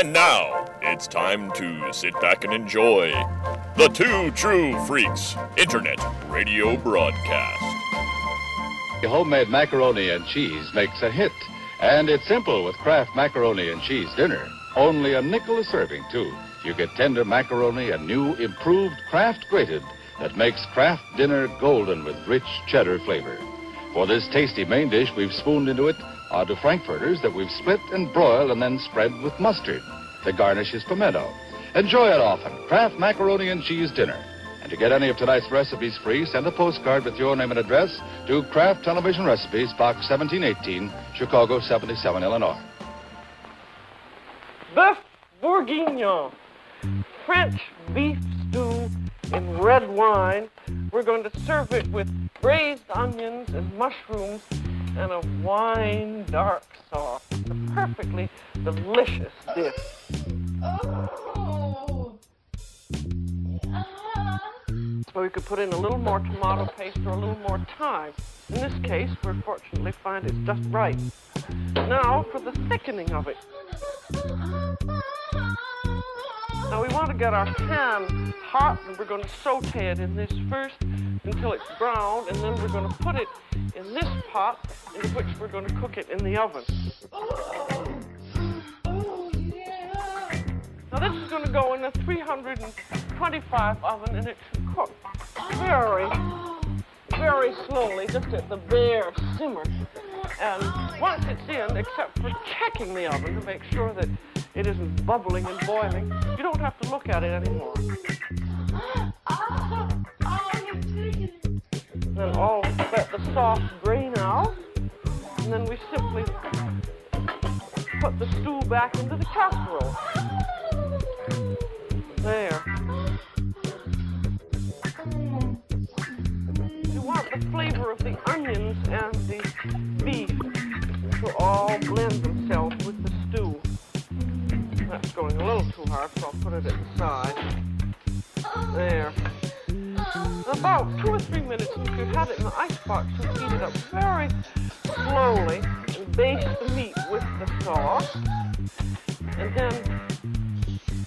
And now, it's time to sit back and enjoy the Two True Freaks Internet Radio Broadcast. Homemade macaroni and cheese makes a hit, and it's simple with Kraft macaroni and cheese dinner. Only a nickel a serving, too. You get tender macaroni and new improved Kraft grated that makes Kraft dinner golden with rich cheddar flavor. For this tasty main dish, we've spooned into it are the frankfurters that we've split and broiled and then spread with mustard. The garnish is pimento. Enjoy it often. Kraft macaroni and cheese dinner. And to get any of tonight's recipes free, send a postcard with your name and address to Kraft Television Recipes, Box 1718, Chicago 77, Illinois. Boeuf bourguignon, French beef stew in red wine. We're going to serve it with braised onions and mushrooms and a wine dark sauce. It's a perfectly delicious dish. Oh. So we could put in a little more tomato paste or a little more thyme. In this case, we fortunately find it's just right. Now for the thickening of it. Now we want to get our pan hot and we're going to saute it in this first until it's brown and then we're going to put it in this pot into which we're going to cook it in the oven. Now this is going to go in a 325 oven and it should cook very, very slowly, just at the bare simmer. And once it's in, except for checking the oven to make sure that it isn't bubbling and boiling, you don't have to look at it anymore. Then all let the sauce drain out, and then we simply put the stew back into the casserole. There. The flavor of the onions and the beef to all blend themselves with the stew. That's going a little too hard, so I'll put it at the side. There. About two or three minutes, you could have it in the icebox and heat it up very slowly and baste the meat with the sauce. And then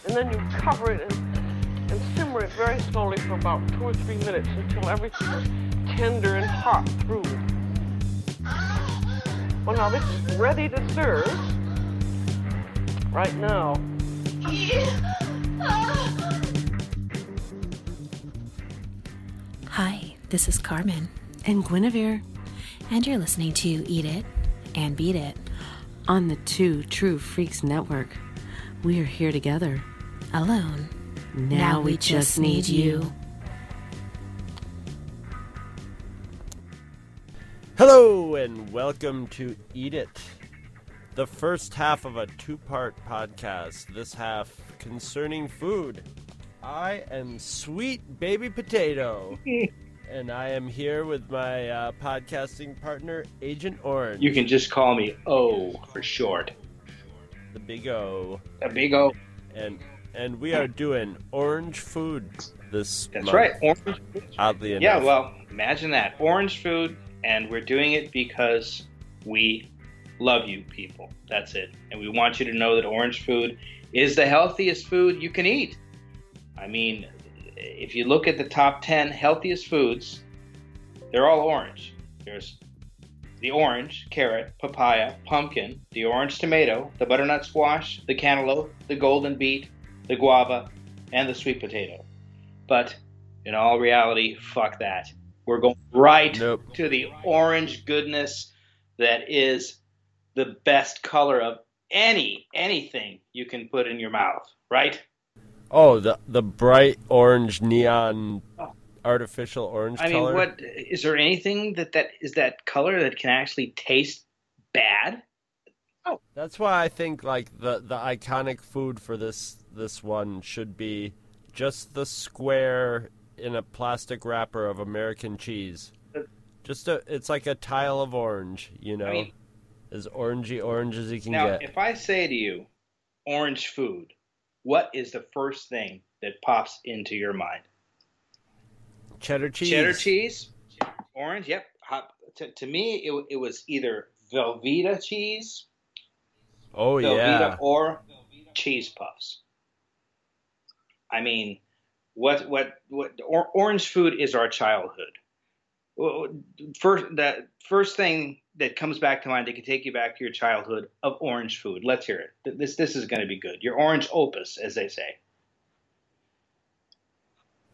and then you cover it and, and simmer it very slowly for about two or three minutes until everything tender and hot through. Well, now this is ready to serve right now. Hi, this is Carmen, and Guinevere and you're listening to Eat It and Beat It. on the Two True Freaks Network. We are here together. Alone. Now, we, just need you. Hello and welcome to Eat It, the first half of a two part podcast. This half concerning food. I am Sweet Baby Potato, and I am here with my uh, podcasting partner, Agent Orange. You can just call me O for short. the big O, A big O. and and we are doing orange food this That's month, right. Orange. Oddly enough, Yeah, well, imagine that. Orange food, and we're doing it because we love you people. That's it. And we want you to know that orange food is the healthiest food you can eat. I mean, if you look at the top 10 healthiest foods, they're all orange. There's the orange, carrot, papaya, pumpkin, the orange tomato, the butternut squash, the cantaloupe, the golden beet, the guava, and the sweet potato. But in all reality, fuck that. We're going right Nope. to the orange goodness that is the best color of any anything you can put in your mouth, right? Oh, the the bright orange neon oh. artificial orange I mean, what is there anything that that is that color that can actually taste bad? Oh. That's why I think like the the iconic food for this this one should be just the square in a plastic wrapper of American cheese. Just a it's like a tile of orange, you know. mean- as orangey orange as you can Now, get. if I say to you, orange food, what is the first thing that pops into your mind? Cheddar cheese. Cheddar cheese, orange. Yep. Hot, to, to me, it, it was either Velveeta cheese, Oh Velveeta yeah. or cheese puffs. I mean, what what what or, orange food is our childhood. First, the first thing that comes back to mind that can take you back to your childhood of orange food. Let's hear it. This this is going to be good. Your orange opus, as they say.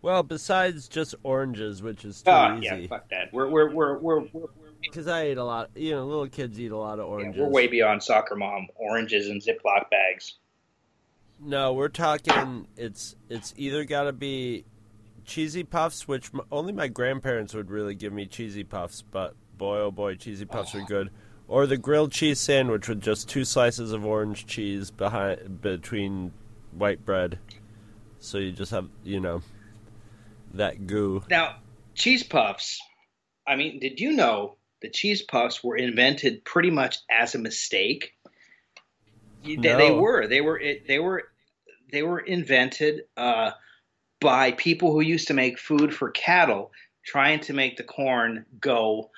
Well, besides just oranges, which is too Oh yeah, easy. fuck that. We're we're we're we're we're, Because I eat a lot. You know, little kids eat a lot of yeah, oranges. we're way beyond soccer mom. Oranges in Ziploc bags. No, we're talking. It's it's either got to be cheesy puffs, which m- only my grandparents would really give me cheesy puffs. But boy, oh boy, cheesy puffs are good. Or the grilled cheese sandwich with just two slices of orange cheese behind between white bread. So you just have you know that goo. Now, cheese puffs. I mean, did you know the cheese puffs were invented pretty much as a mistake? They, they were. They were. It, they were. They were invented uh, by people who used to make food for cattle, trying to make the corn go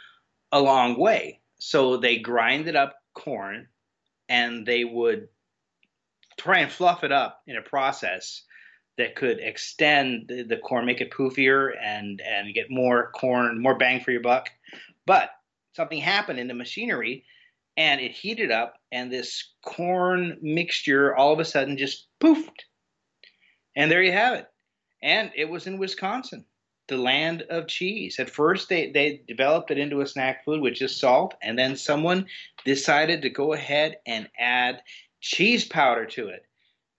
a long way. So they grinded up corn, and they would try and fluff it up in a process that could extend the, the corn, make it poofier, and and get more corn, more bang for your buck. But something happened in the machinery, and it heated up, and this corn mixture all of a sudden just poofed, and there you have it. And it was in Wisconsin, the land of cheese. At first, they they developed it into a snack food which is salt, and then someone decided to go ahead and add cheese powder to it,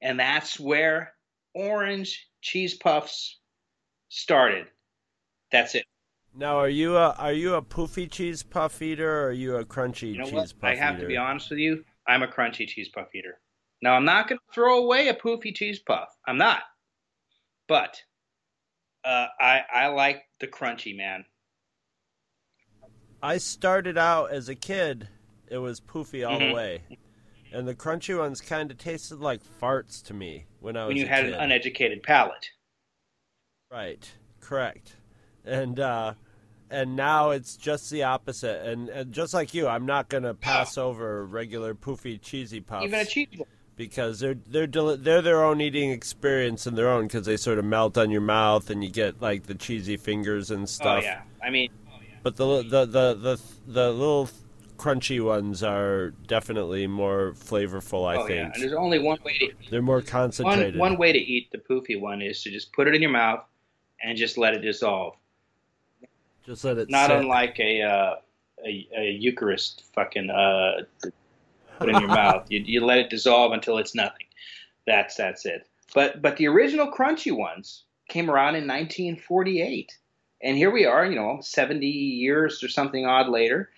and that's where orange cheese puffs started. That's it. Now, are you a are you a poofy cheese puff eater or are you a crunchy You know cheese what? puff I have eater? to be honest with you. I'm a crunchy cheese puff eater. Now I'm not going to throw away a poofy cheese puff. I'm not. But uh, I I like the crunchy man. I started out as a kid, it was poofy all the Mhm. way. And the crunchy ones kind of tasted like farts to me when I was When you had kid. an uneducated palate. Right, correct. And uh and now it's just the opposite. And, and just like you, I'm not going to pass over regular poofy cheesy puffs Even a cheese. because they're they're deli- they're their own eating experience and their own because they sort of melt on your mouth and you get like the cheesy fingers and stuff. Oh stuff. yeah. I mean, But the the the the the little crunchy ones are definitely more flavorful. I oh yeah. think And there's only one way to they're more one concentrated. one way to eat the poofy one is to just put it in your mouth and just let it dissolve. Just let it Not unlike a uh, a, a Eucharist fucking uh, put in your mouth. You, you let it dissolve until it's nothing. That's that's it. But but the original crunchy ones came around in 1948, and here we are, you know, 70 years or something odd later,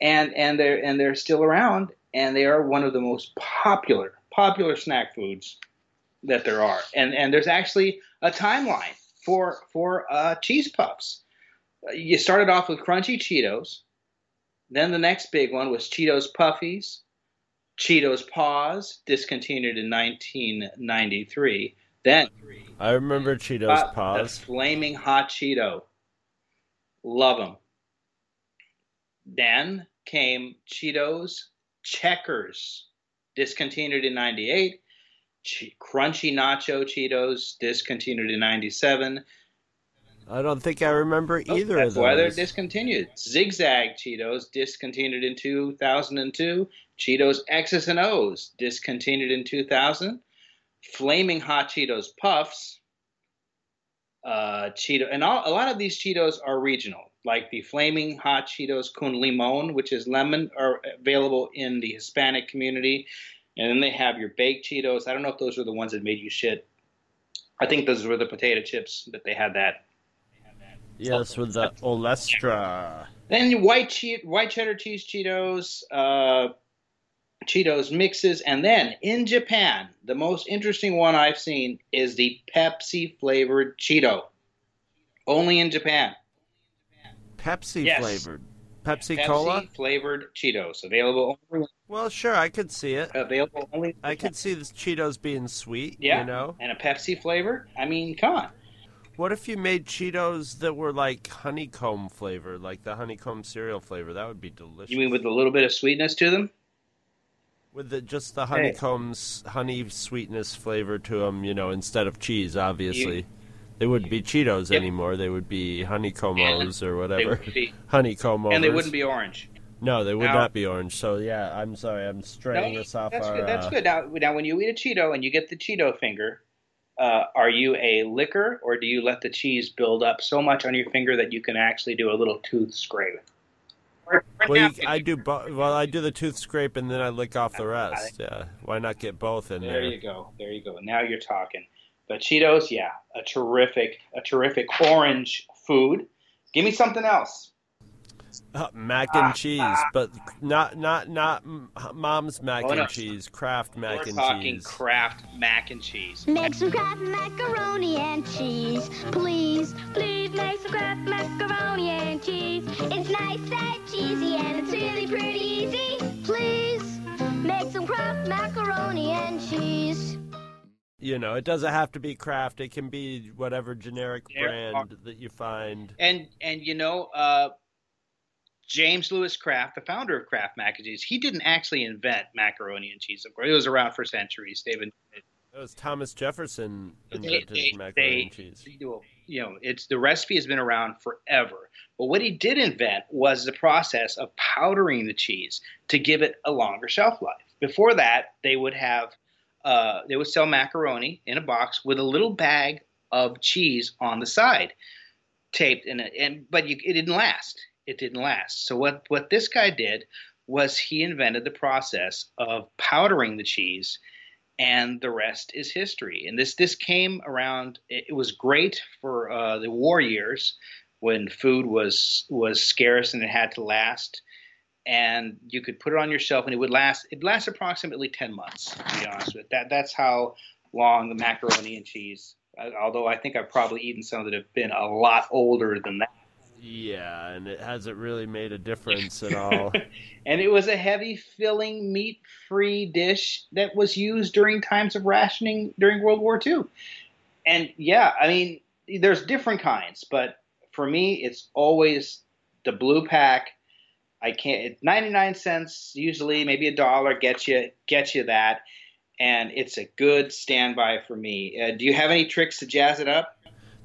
and and they're and they're still around, and they are one of the most popular popular snack foods that there are. And and there's actually a timeline for for uh, cheese puffs. You started off with crunchy Cheetos. Then the next big one was Cheetos Puffies, Cheetos Paws, discontinued in 1993. Then I remember Cheetos uh, the paws. flaming hot Cheeto. Love them. Then came Cheetos Checkers, discontinued in 98. Che- Crunchy Nacho Cheetos, discontinued in 97. I don't think I remember Oh, either that's of why they're discontinued. Zigzag Cheetos discontinued in 2002. Cheetos X's and O's discontinued in 2000. Flaming Hot Cheetos Puffs. Uh, Cheeto and all, a lot of these Cheetos are regional, like the Flaming Hot Cheetos con limon, which is lemon, are available in the Hispanic community. And then they have your baked Cheetos. I don't know if those are the ones that made you shit. I think those were the potato chips that they had that. Yes, with the Olestra. Then white che- white cheddar cheese Cheetos, uh, Cheetos mixes, and then in Japan, the most interesting one I've seen is the Pepsi flavored Cheeto. Only in Japan. Pepsi Yes. flavored. Pepsi, Pepsi Cola? flavored Cheetos available only Well, sure, I could see it. available only. I Japan. could see the Cheetos being sweet, Yeah, you know? and a Pepsi flavor. I mean, come on. What if you made Cheetos that were like honeycomb flavor, like the honeycomb cereal flavor? That would be delicious. You mean with a little bit of sweetness to them? With the, just the honeycombs, honey sweetness flavor to them, you know, instead of cheese, obviously. You- they wouldn't be Cheetos Yep. anymore. They would be honeycombos or whatever. Honeycomb and they wouldn't be orange. No, they would Now- not be orange. So yeah, I'm sorry, I'm straying No, us off that's our. good. That's uh, good. Now, now, when you eat a Cheeto and you get the Cheeto finger, uh, are you a licker or do you let the cheese build up so much on your finger that you can actually do a little tooth scrape? Or- or Well, you. I do. Bo- well, I do the tooth scrape and then I lick off the rest. Yeah, why not get both in There there? you go. There you go. Now you're talking. But Cheetos, yeah, a terrific, a terrific orange food. Give me something else. Uh, mac Ah, and cheese, but not not not mom's mac Oh, no. and cheese, Kraft mac We're and talking cheese. Kraft mac and cheese. Make some Kraft macaroni and cheese, please. Please make some Kraft macaroni and cheese. It's nice and cheesy and it's really pretty easy. Please make some Kraft macaroni and cheese. you know, it doesn't have to be Kraft. It can be whatever generic There brand that you find. And and you know, uh, James Lewis Kraft, the founder of Kraft mac and cheese, he didn't actually invent macaroni and cheese. Of course, it was around for centuries. They've been It was Thomas Jefferson they, invented they, macaroni they, and cheese. you know, it's the recipe has been around forever. But what he did invent was the process of powdering the cheese to give it a longer shelf life. Before that, they would have uh, they would sell macaroni in a box with a little bag of cheese on the side, taped in it. And but you, it didn't last. It didn't last. So what what this guy did was he invented the process of powdering the cheese and the rest is history. And this this came around. It, was great for uh, the war years when food was was scarce and it had to last. And you could put it on your shelf and it would last. It lasts approximately ten months. To be honest with that, that's how long the macaroni and cheese. Although I think I've probably eaten some that have been a lot older than that. Yeah, and it hasn't really made a difference at all. and it was a heavy filling meat free dish that was used during times of rationing during World War II. And yeah, I mean, there's different kinds, but for me, it's always the blue pack. I can't. It's 99 cents usually, maybe a dollar gets you gets you that, and it's a good standby for me. Uh, do you have any tricks to jazz it up?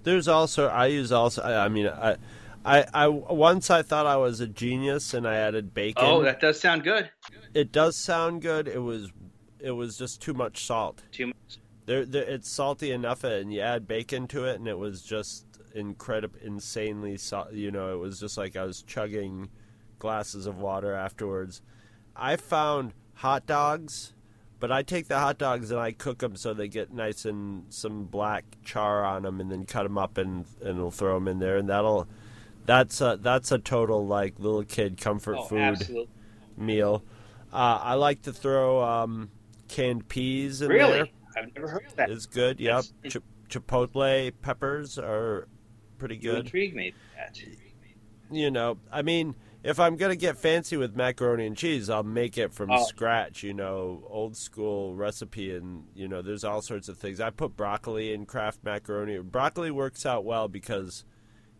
There's also I use also I, I mean I, I I once I thought I was a genius and I added bacon. Oh, that does sound good. it does sound good. It was it was just too much salt. Too much. There, there it's salty enough, and you add bacon to it, and it was just incredible, insanely salt. You know, it was just like I was chugging glasses of water afterwards. I found hot dogs, but I take the hot dogs and I cook them so they get nice and some black char on them, and then cut them up and and we'll throw them in there, and that'll that's a that's a total like little kid comfort Oh, food absolutely. meal. Uh, I like to throw um, canned peas in Really? there. I've never heard of that. It's good. Yep. Ch- chipotle peppers are pretty You good. intrigue me. You know, I mean, if I'm gonna get fancy with macaroni and cheese, I'll make it from Oh. scratch. You know, old school recipe, and you know, there's all sorts of things. I put broccoli in Kraft macaroni. Broccoli works out well because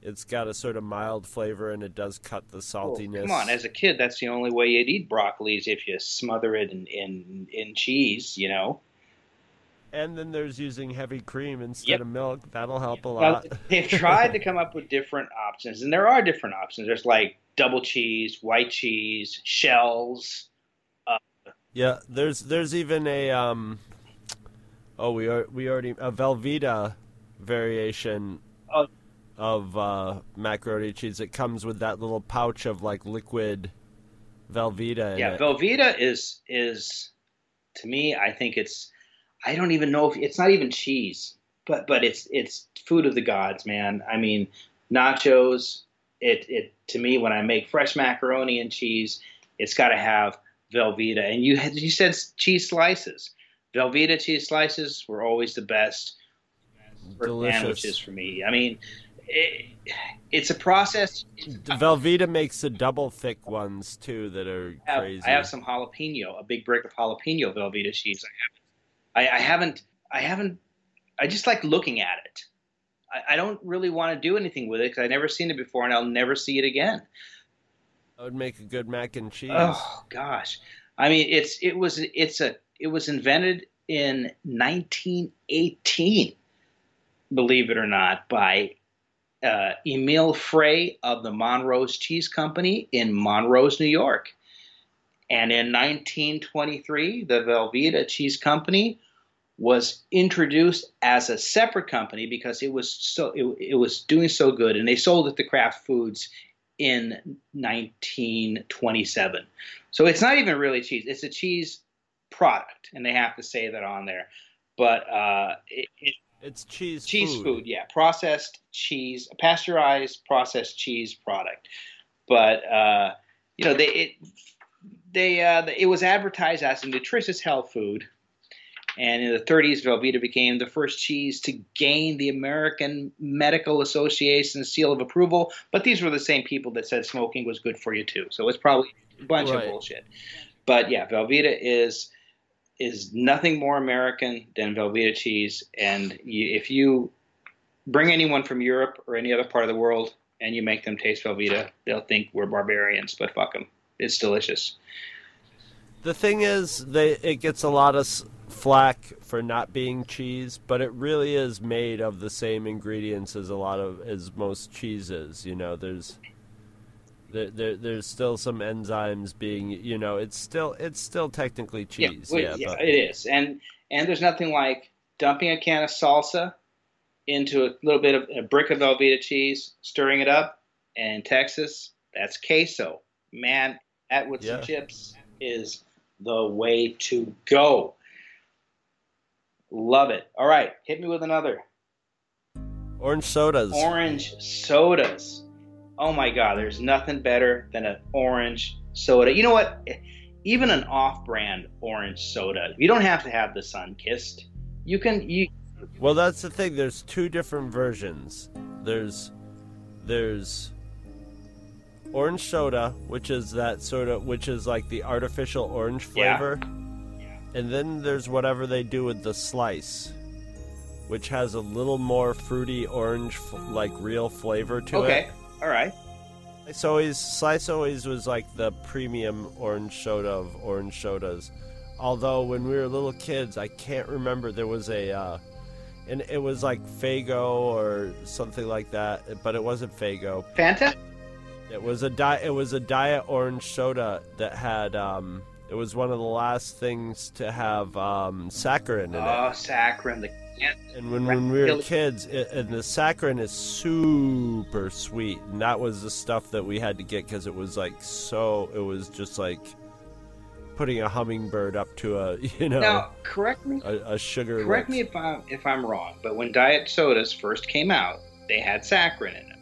it's got a sort of mild flavor, and it does cut the Well, saltiness. come on, as a kid, that's the only way you'd eat broccoli is if you smother it in in, in cheese. You know. and then there's using heavy cream instead Yep. of milk. That'll help a Well, lot. they've tried to come up with different options, and there are different options. There's like double cheese, white cheese, shells. Yeah, there's there's even a um oh we are we already a Velveeta variation. Of uh, macaroni cheese. It comes with that little pouch of like liquid Velveeta Yeah, it. Velveeta is is to me. I think it's. I don't even know if it's not even cheese, but but it's it's food of the gods, man. I mean, nachos. It it to me when I make fresh macaroni and cheese, it's got to have Velveeta. And you had you said cheese slices. Velveeta cheese slices were always the best for Delicious. sandwiches for me. I mean, it, it's a process. Velveeta makes the double thick ones too that are I have, crazy. I have some jalapeno, a big brick of jalapeno Velveeta cheese. I haven't. I, I haven't. I haven't. I just like looking at it. I, I don't really want to do anything with it because I've never seen it before and I'll never see it again. That would make a good mac and cheese. Oh gosh, I mean, it's it was it's a it was invented in 1918, believe it or not, by uh, Emil Frey of the Monrose Cheese Company in Monrose, New York. And in 1923, the Velveeta Cheese Company was introduced as a separate company because it was so it, it was doing so good, and they sold it to Kraft Foods in 1927. So it's not even really cheese; it's a cheese product, and they have to say that on there. But uh, it, it, It's cheese. cheese food. food. yeah, processed cheese, pasteurized processed cheese product. But uh, you know, they it, they uh, it was advertised as a nutritious health food. And in the 30s, Velveeta became the first cheese to gain the American Medical Association seal of approval. But these were the same people that said smoking was good for you too. So it's probably a bunch Right. of bullshit. But yeah, Velveeta is is nothing more American than Velveeta cheese. And you, if you bring anyone from Europe or any other part of the world and you make them taste Velveeta, they'll think we're barbarians. But fuck them, it's delicious. The thing is, they it gets a lot of flack for not being cheese, but it really is made of the same ingredients as a lot of as most cheeses. You know, there's there, there there's still some enzymes being, you know, it's still it's still technically cheese. well, Yeah, but it is. And and there's nothing like dumping a can of salsa into a little bit of a brick of Velveeta cheese, stirring it up. And in Texas, that's queso. Man, that with some chips is the way to go. Love it. All right, hit me with another. orange sodas. Orange sodas. Oh my God, there's nothing better than an orange soda. You know what? Even an off-brand orange soda. You don't have to have the sun kissed. You can you Well, that's the thing. There's two different versions. There's there's orange soda, which is that sort of which is like the artificial orange flavor. Yeah. And then there's whatever they do with the slice, which has a little more fruity orange f- like real flavor to it. okay. it. All right. Slice always Slice always was like the premium orange soda of orange sodas. Although when we were little kids, I can't remember there was a uh, and it was like Fago or something like that, but it wasn't Fago. Fanta? It was a di- it was a diet orange soda that had um it was one of the last things to have um saccharin in it. Oh, saccharin. The And when, when we were kids, it, and the saccharin is super sweet, and that was the stuff that we had to get because it was like so. It was just like putting a hummingbird up to a you know Now, correct me. a, a sugar. Correct me if I'm if I'm wrong, but when diet sodas first came out, they had saccharin in them,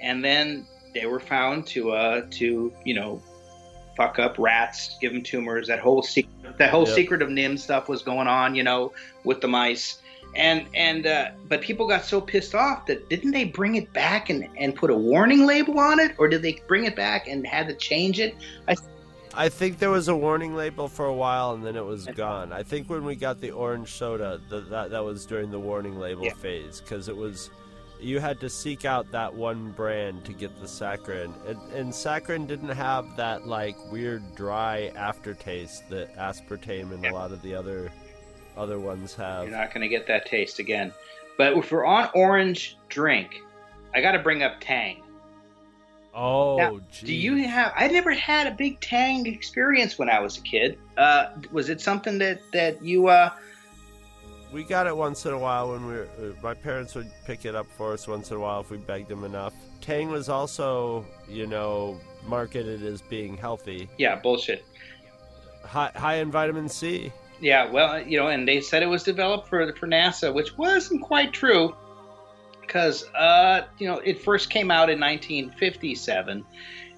and then they were found to uh to you know fuck up rats, give them tumors. That whole secret, that whole Yep. secret of NIMH stuff was going on, you know, with the mice. And and uh, but people got so pissed off that didn't they bring it back and, and put a warning label on it, or did they bring it back and had to change it? I I think there was a warning label for a while, and then it was gone. I think when we got the orange soda, the, that that was during the warning label Yeah. phase because it was you had to seek out that one brand to get the saccharin, and, and saccharin didn't have that like weird dry aftertaste that aspartame and a lot of the other other ones have. You're not going to get that taste again. But if we're on orange drink, I got to bring up Tang. Oh, Now, do you have? I never had a big Tang experience when I was a kid. Uh, was it something that that you? Uh, We got it once in a while when we were. Uh, my parents would pick it up for us once in a while if we begged them enough. Tang was also, you know, marketed as being healthy, yeah, bullshit. high, high in vitamin C. Yeah, well, you know, and they said it was developed for for NASA, which wasn't quite true, because uh, you know it first came out in 1957,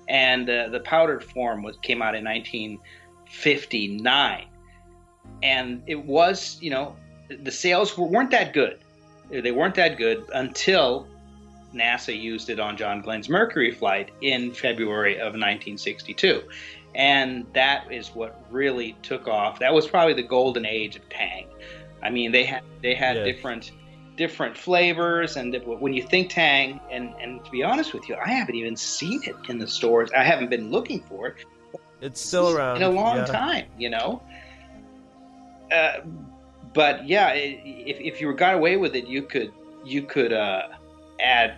and uh, the powdered form was came out in 1959, and it was you know the sales were, weren't that good. They weren't that good until NASA used it on John Glenn's Mercury flight in February of 1962 and that is what really took off. That was probably the golden age of Tang. I mean, they had they had Yeah. different different flavors. And when you think Tang, and and to be honest with you, I haven't even seen it in the stores. I haven't been looking for it. It's still around in a long yeah. time, you know. Uh, but yeah, if if you got away with it, you could you could uh, add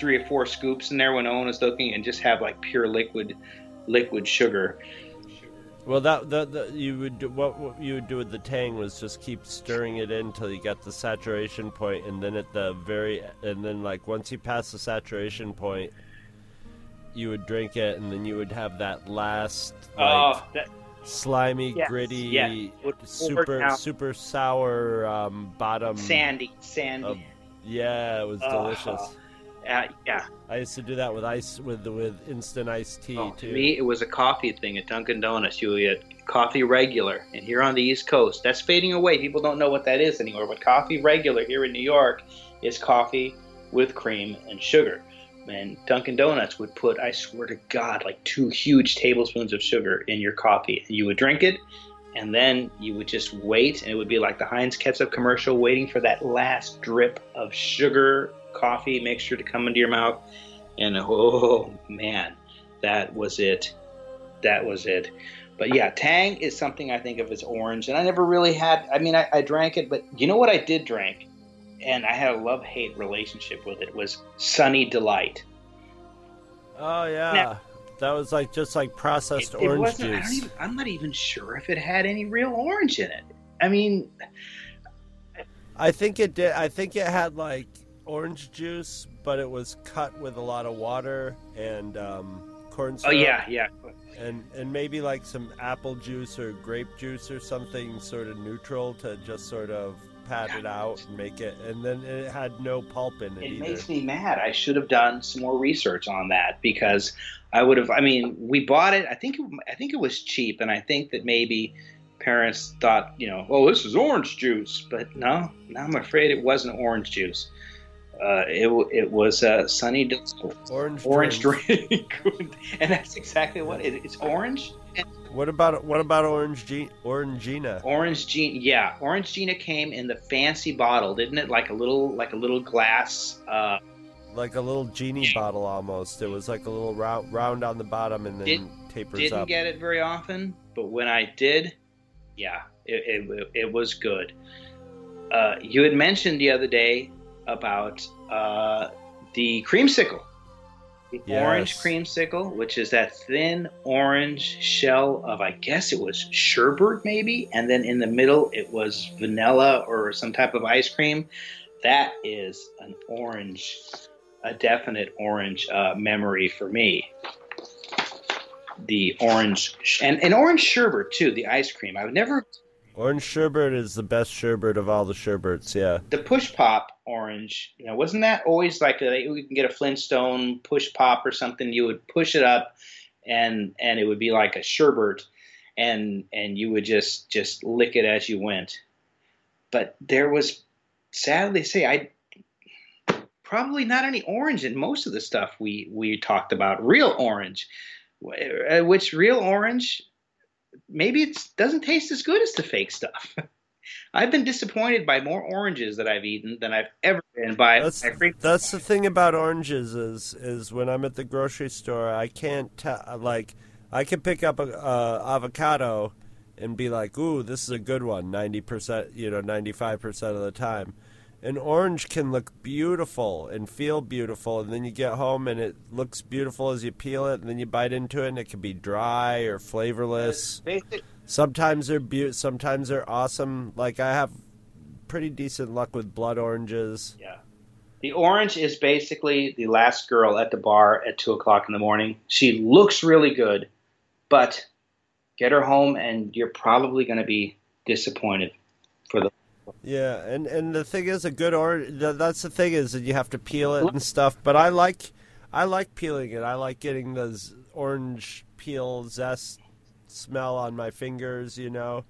three or four scoops in there when no one was looking, and just have like pure liquid liquid sugar. Well, that the, the you would do, what, what you would do with the tang was just keep stirring it in until you got the saturation point, and then at the very and then like once you pass the saturation point, you would drink it, and then you would have that last like Oh, that, slimy, Yes, gritty, yeah. Would pour super super sour um, bottom. sandy, sandy. of- yeah, it was Oh. delicious. Uh, Uh, yeah. I used to do that with ice with with instant iced tea Oh, too. to me, it was a coffee thing at Dunkin' Donuts. You would get coffee regular, and here on the East Coast, that's fading away. People don't know what that is anymore. But coffee regular here in New York is coffee with cream and sugar. And Dunkin' Donuts would put, I swear to God, like two huge tablespoons of sugar in your coffee. And you would drink it, and then you would just wait, and it would be like the Heinz ketchup commercial, waiting for that last drip of sugar coffee mixture to come into your mouth. And oh man, that was it. That was it. But yeah, Tang is something I think of as orange, and I never really had. I mean, I, I drank it, but you know what I did drink, and I had a love hate relationship with it was Sunny Delight. Oh yeah, Now- that was like just like processed It, it orange. I juice. even, I'm not even sure if it had any real orange in it. I mean, I think it did. I think it had like orange juice, but it was cut with a lot of water and um, corn oh yeah, yeah. and and maybe like some apple juice or grape juice or something sort of neutral to just sort of pat it out and make it. And then it had no pulp in it, It either. makes me mad. I should have done some more research on that because I would have. I mean, we bought it. I think. It, I think it was cheap, and I think that maybe parents thought, you know, oh, this is orange juice. But no, no, I'm afraid it wasn't orange juice. Uh, it it was uh, Sunny Orange orange drink. drink, and that's exactly what it, it's orange. And What about what about orange G- Orangina? Orange Gina, yeah, Orange Gina came in the fancy bottle, didn't it? Like a little, like a little glass. Uh, Like a little genie bottle almost. It was like a little round round on the bottom and then Did- tapers didn't up. get it very often, but when I did, yeah, it, it, it was good. Uh, you had mentioned the other day about uh, the creamsicle, the Yes. orange creamsicle, which is that thin orange shell of, I guess it was sherbet maybe, and then in the middle it was vanilla or some type of ice cream. That is an orange, a definite orange uh, memory for me the orange and, and orange sherbet too the ice cream i've never Orange sherbet is the best sherbet of all the sherbets. Yeah. the push pop orange you know wasn't that always like a, you can get a flintstone push pop or something you would push it up and and it would be like a sherbet and and you would just just lick it as you went but there was sadly say i probably not any orange in most of the stuff we we talked about real orange uh, which real orange maybe it doesn't taste as good as the fake stuff I've been disappointed by more oranges that I've eaten than I've ever been by. That's that's the thing about oranges is is when I'm at the grocery store, I can't. Like, I can pick up a uh, avocado and be like, "Ooh, this is a good one." Ninety percent, you know, ninety five percent of the time. An orange can look beautiful and feel beautiful, and then you get home and it looks beautiful as you peel it, and then you bite into it, and it can be dry or flavorless. Sometimes they're be- sometimes they're awesome. Like I have pretty decent luck with blood oranges. Yeah. The orange is basically the last girl at the bar at two o'clock in the morning. She looks really good, but get her home and you're probably going to be disappointed. Yeah, and and the thing is, a good orange. That's the thing is that you have to peel it and stuff. But I like, I like peeling it. I like getting z- orange peel zest smell on my fingers. You know,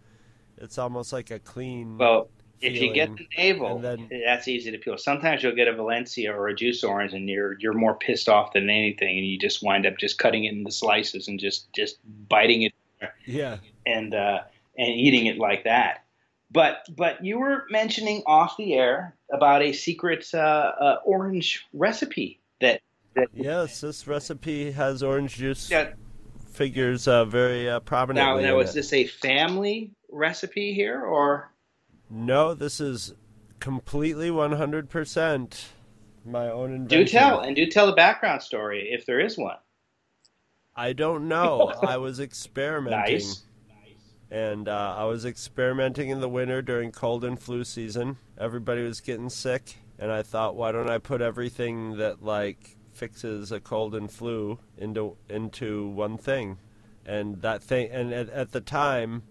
it's almost like a clean. Well, if you get the navel, then- that's easy to peel. Sometimes you'll get a Valencia or a juice orange, and you're you're more pissed off than anything, and you just wind up just cutting it into slices and just just biting it yeah, and uh, and eating it like that. But but you were mentioning off the air about a secret uh, uh, orange recipe that that Yes, this recipe has orange juice. that Figures uh, very uh, now prominently. now in is it. this a family recipe here or No, this is completely 100% my own invention. do tell and do tell the background story if there is one. I don't know. I was experimenting. Nice. And uh, I was experimenting in the winter during cold and flu season. Everybody was getting sick, and I thought, why don't I put everything that like fixes a cold and flu into into one thing? And that thing, and at, at the time,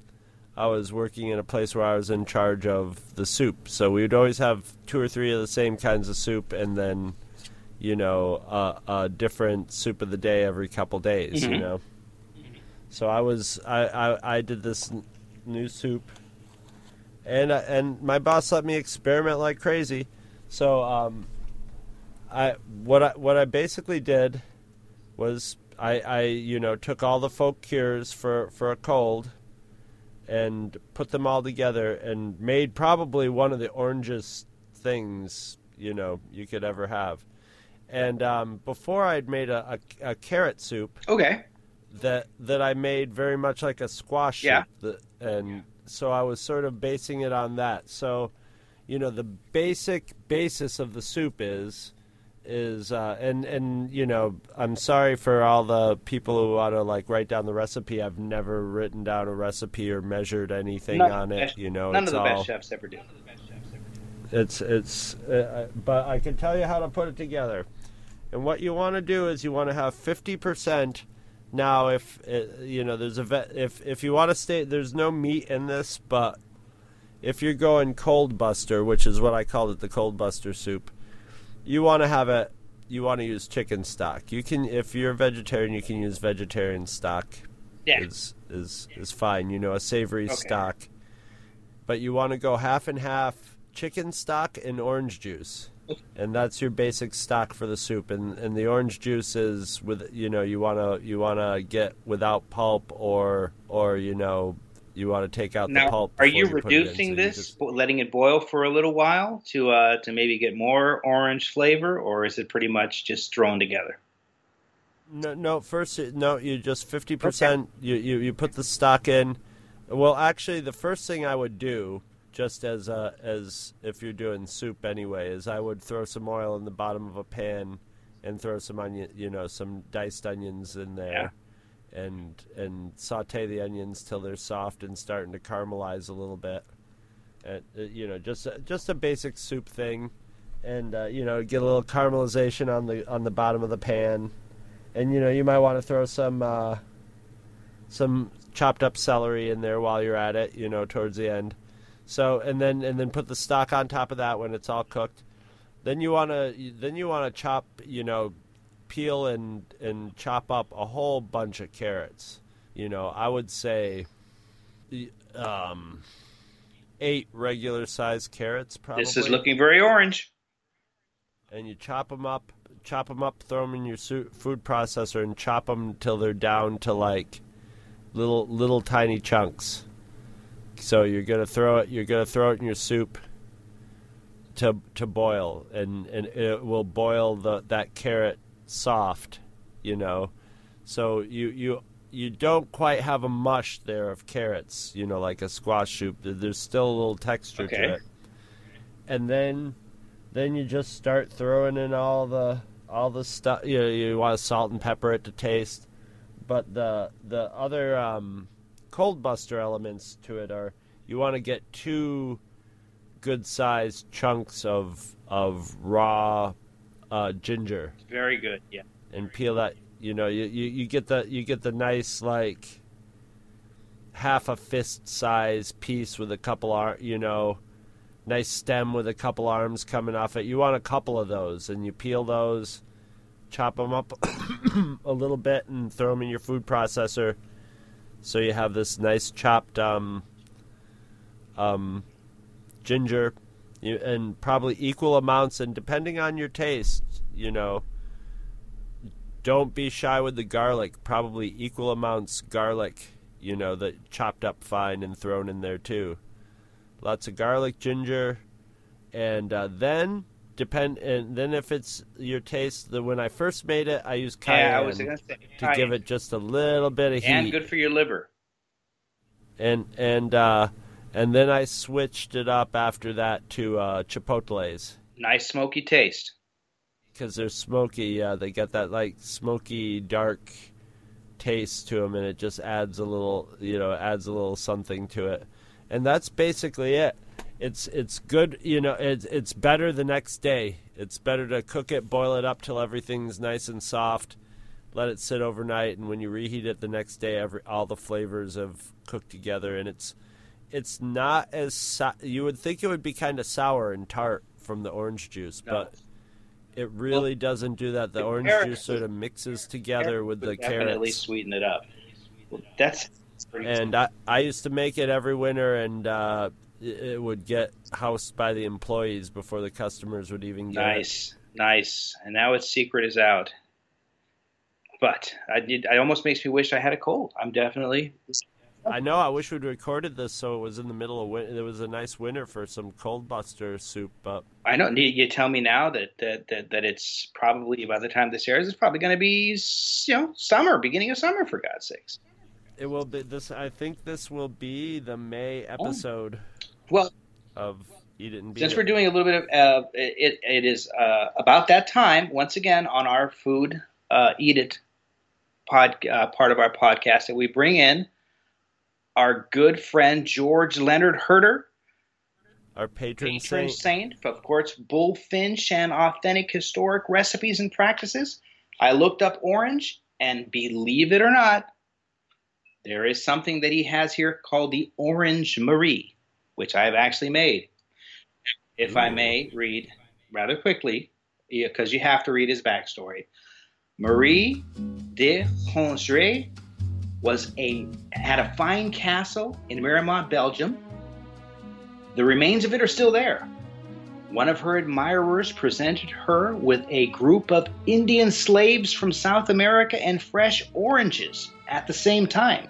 I was working in a place where I was in charge of the soup. So we would always have two or three of the same kinds of soup, and then, you know, uh, a different soup of the day every couple days. You Mhm. know. So I was I, I, I did this new soup, and I- and my boss let me experiment like crazy. So um, I what I what I basically did was I, I you know took all the folk cures for for a cold, and put them all together and made probably one of the orangest things you know you could ever have. And um, before I'd made a, a, a carrot soup Okay. That that I made very much like a squash Yeah. the, and so I was sort of basing it on that. So, you know, the basic basis of the soup is is uh, and and you know, I'm sorry for all the people who want to like write down the recipe. I've never written down a recipe or measured anything None- on it. You know, None of the all, best chefs ever do. it's it's, uh, but I can tell you how to put it together. And what you want to do is you want to have fifty percent. Now, if uh, you know, there's a vet, if if you want to stay, there's no meat in this, but if you're going cold buster, which is what I called it, the cold buster soup, you want to have it. You want to use chicken stock. You can, if you're a vegetarian, you can use vegetarian stock. Yeah. Is is is fine. You know, a savory Okay. stock. But you want to go half and half chicken stock and orange juice. And that's your basic stock for the soup, and and the orange juice is with you know you wanna you wanna get without pulp or or you know you want to take out the pulp. are you put it in, reducing so you this, just- letting it boil for a little while to uh, to maybe get more orange flavor, or is it pretty much just thrown together? No, no. First, no. You just fifty percent. You, you you put the stock in. Well, actually, the first thing I would do, just as uh, as if you're doing soup anyway, is I would throw some oil in the bottom of a pan, and throw some onion, you know, some diced onions in there, and and saute the onions till they're soft and starting to caramelize a little bit. And, uh, you know, just just a basic soup thing, and uh, you know, get a little caramelization on the on the bottom of the pan. And you know you might want to throw some uh, some chopped up celery in there while you're at it you know towards the end so and then and then put the stock on top of that when it's all cooked then you want to then you want to chop you know peel and and chop up a whole bunch of carrots you know i would say um eight regular sized carrots probably This is looking very orange. and you chop them up, chop them up, throw them in your food processor, and chop them till they're down to like little little tiny chunks. So you're gonna throw it. You're gonna throw it in your soup to to boil, and and it will boil the that carrot soft, you know. So you you you don't quite have a mush there of carrots, you know, like a squash soup. There's still a little texture Okay. to it. And then then you just start throwing in all the all the stuff. You know, you want to salt and pepper it to taste, but the the other um, cold buster elements to it are you want to get two good sized chunks of of raw uh, ginger Very good. Yeah. and peel that. You know, you, you, you get the you get the nice like half a fist size piece with a couple ar you know, nice stem with a couple arms coming off it. You want a couple of those, and you peel those, chop them up a little bit, and throw them in your food processor. So you have this nice chopped um, um, ginger, you, and probably equal amounts. And depending on your taste, you know, don't be shy with the garlic. Probably equal amounts garlic, you know, that chopped up fine and thrown in there too. lots of garlic, ginger, and uh, then depend. And then if it's your taste, the when I first made it, I used cayenne Yeah, I was gonna say to give it just a little bit of heat. and good for your liver. and and uh, and then I switched it up after that to uh, chipotles Nice smoky taste. because they're smoky. Yeah, they get that like smoky dark taste to them, and it just adds a little, you know, adds a little something to it. And that's basically it. It's it's good, you know. It's it's better the next day. It's better to cook it, boil it up till everything's nice and soft. Let it sit overnight, and when you reheat it the next day, every all the flavors have cooked together, and it's it's not as you would think it would be kind of sour and tart from the orange juice, No. but it really doesn't do that. The the orange juice sort of mixes together with the carrots definitely sweeten it up. That's And I, I used to make it every winter, and uh, it, it would get housed by the employees before the customers would even get it. nice, nice. And now its secret is out. But I did. It almost makes me wish I had a cold. I'm definitely. I know. I wish we'd recorded this so it was in the middle of winter. There was a nice winter for some cold buster soup, but I know. You, you tell me now that, that that that it's probably by the time this airs, it's probably going to be you know summer, beginning of summer for God's sakes. it will be this. I think this will be the May oh. episode Well, of Eat It and Beat since we're doing a little bit of uh, it, it is uh, about that time once again on our food uh, eat it pod uh, part of our podcast that we bring in our good friend George Leonard Herter, our patron, patron saint. saint, of course, bullfinch and authentic historic recipes and practices. I looked up orange, and believe it or not, there is something that he has here called the Orange Marie, which I have actually made. If I may read rather quickly, because you have to read his backstory. Marie de Hongrie was a had a fine castle in Mariemont, Belgium. The remains of it are still there. One of her admirers presented her with a group of Indian slaves from South America and fresh oranges at the same time.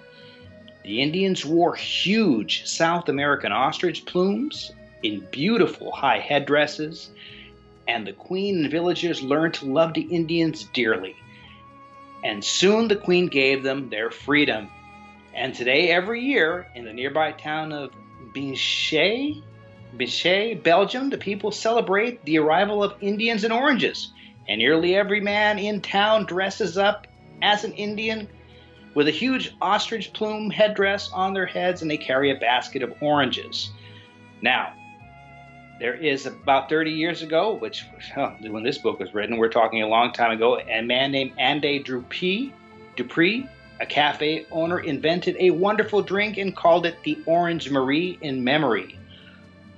The Indians wore huge South American ostrich plumes in beautiful high headdresses, and the queen and villagers learned to love the Indians dearly. And soon the queen gave them their freedom. And today, every year, in the nearby town of Binchet, Binchet, Belgium, the people celebrate the arrival of Indians and oranges. And nearly every man in town dresses up as an Indian with a huge ostrich plume headdress on their heads, and they carry a basket of oranges. Now, there is about 30 years ago, which huh, when this book was written, we're talking a long time ago, a man named Ande Dupree, Dupree, a cafe owner, invented a wonderful drink and called it the Orange Marie in memory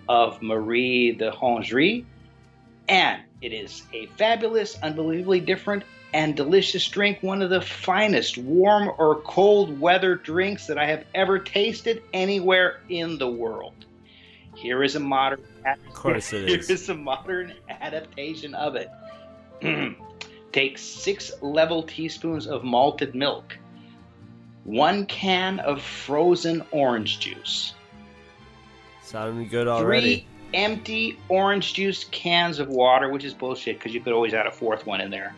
of Marie de Hongrie. And it is a fabulous, unbelievably different, and delicious drink, one of the finest warm or cold weather drinks that I have ever tasted anywhere in the world. Here is a modern Of course it here is. is a modern adaptation of it. Take six level teaspoons of malted milk, one can of frozen orange juice, Sounding good already. three empty orange juice cans of water, which is bullshit because you could always add a fourth one in there.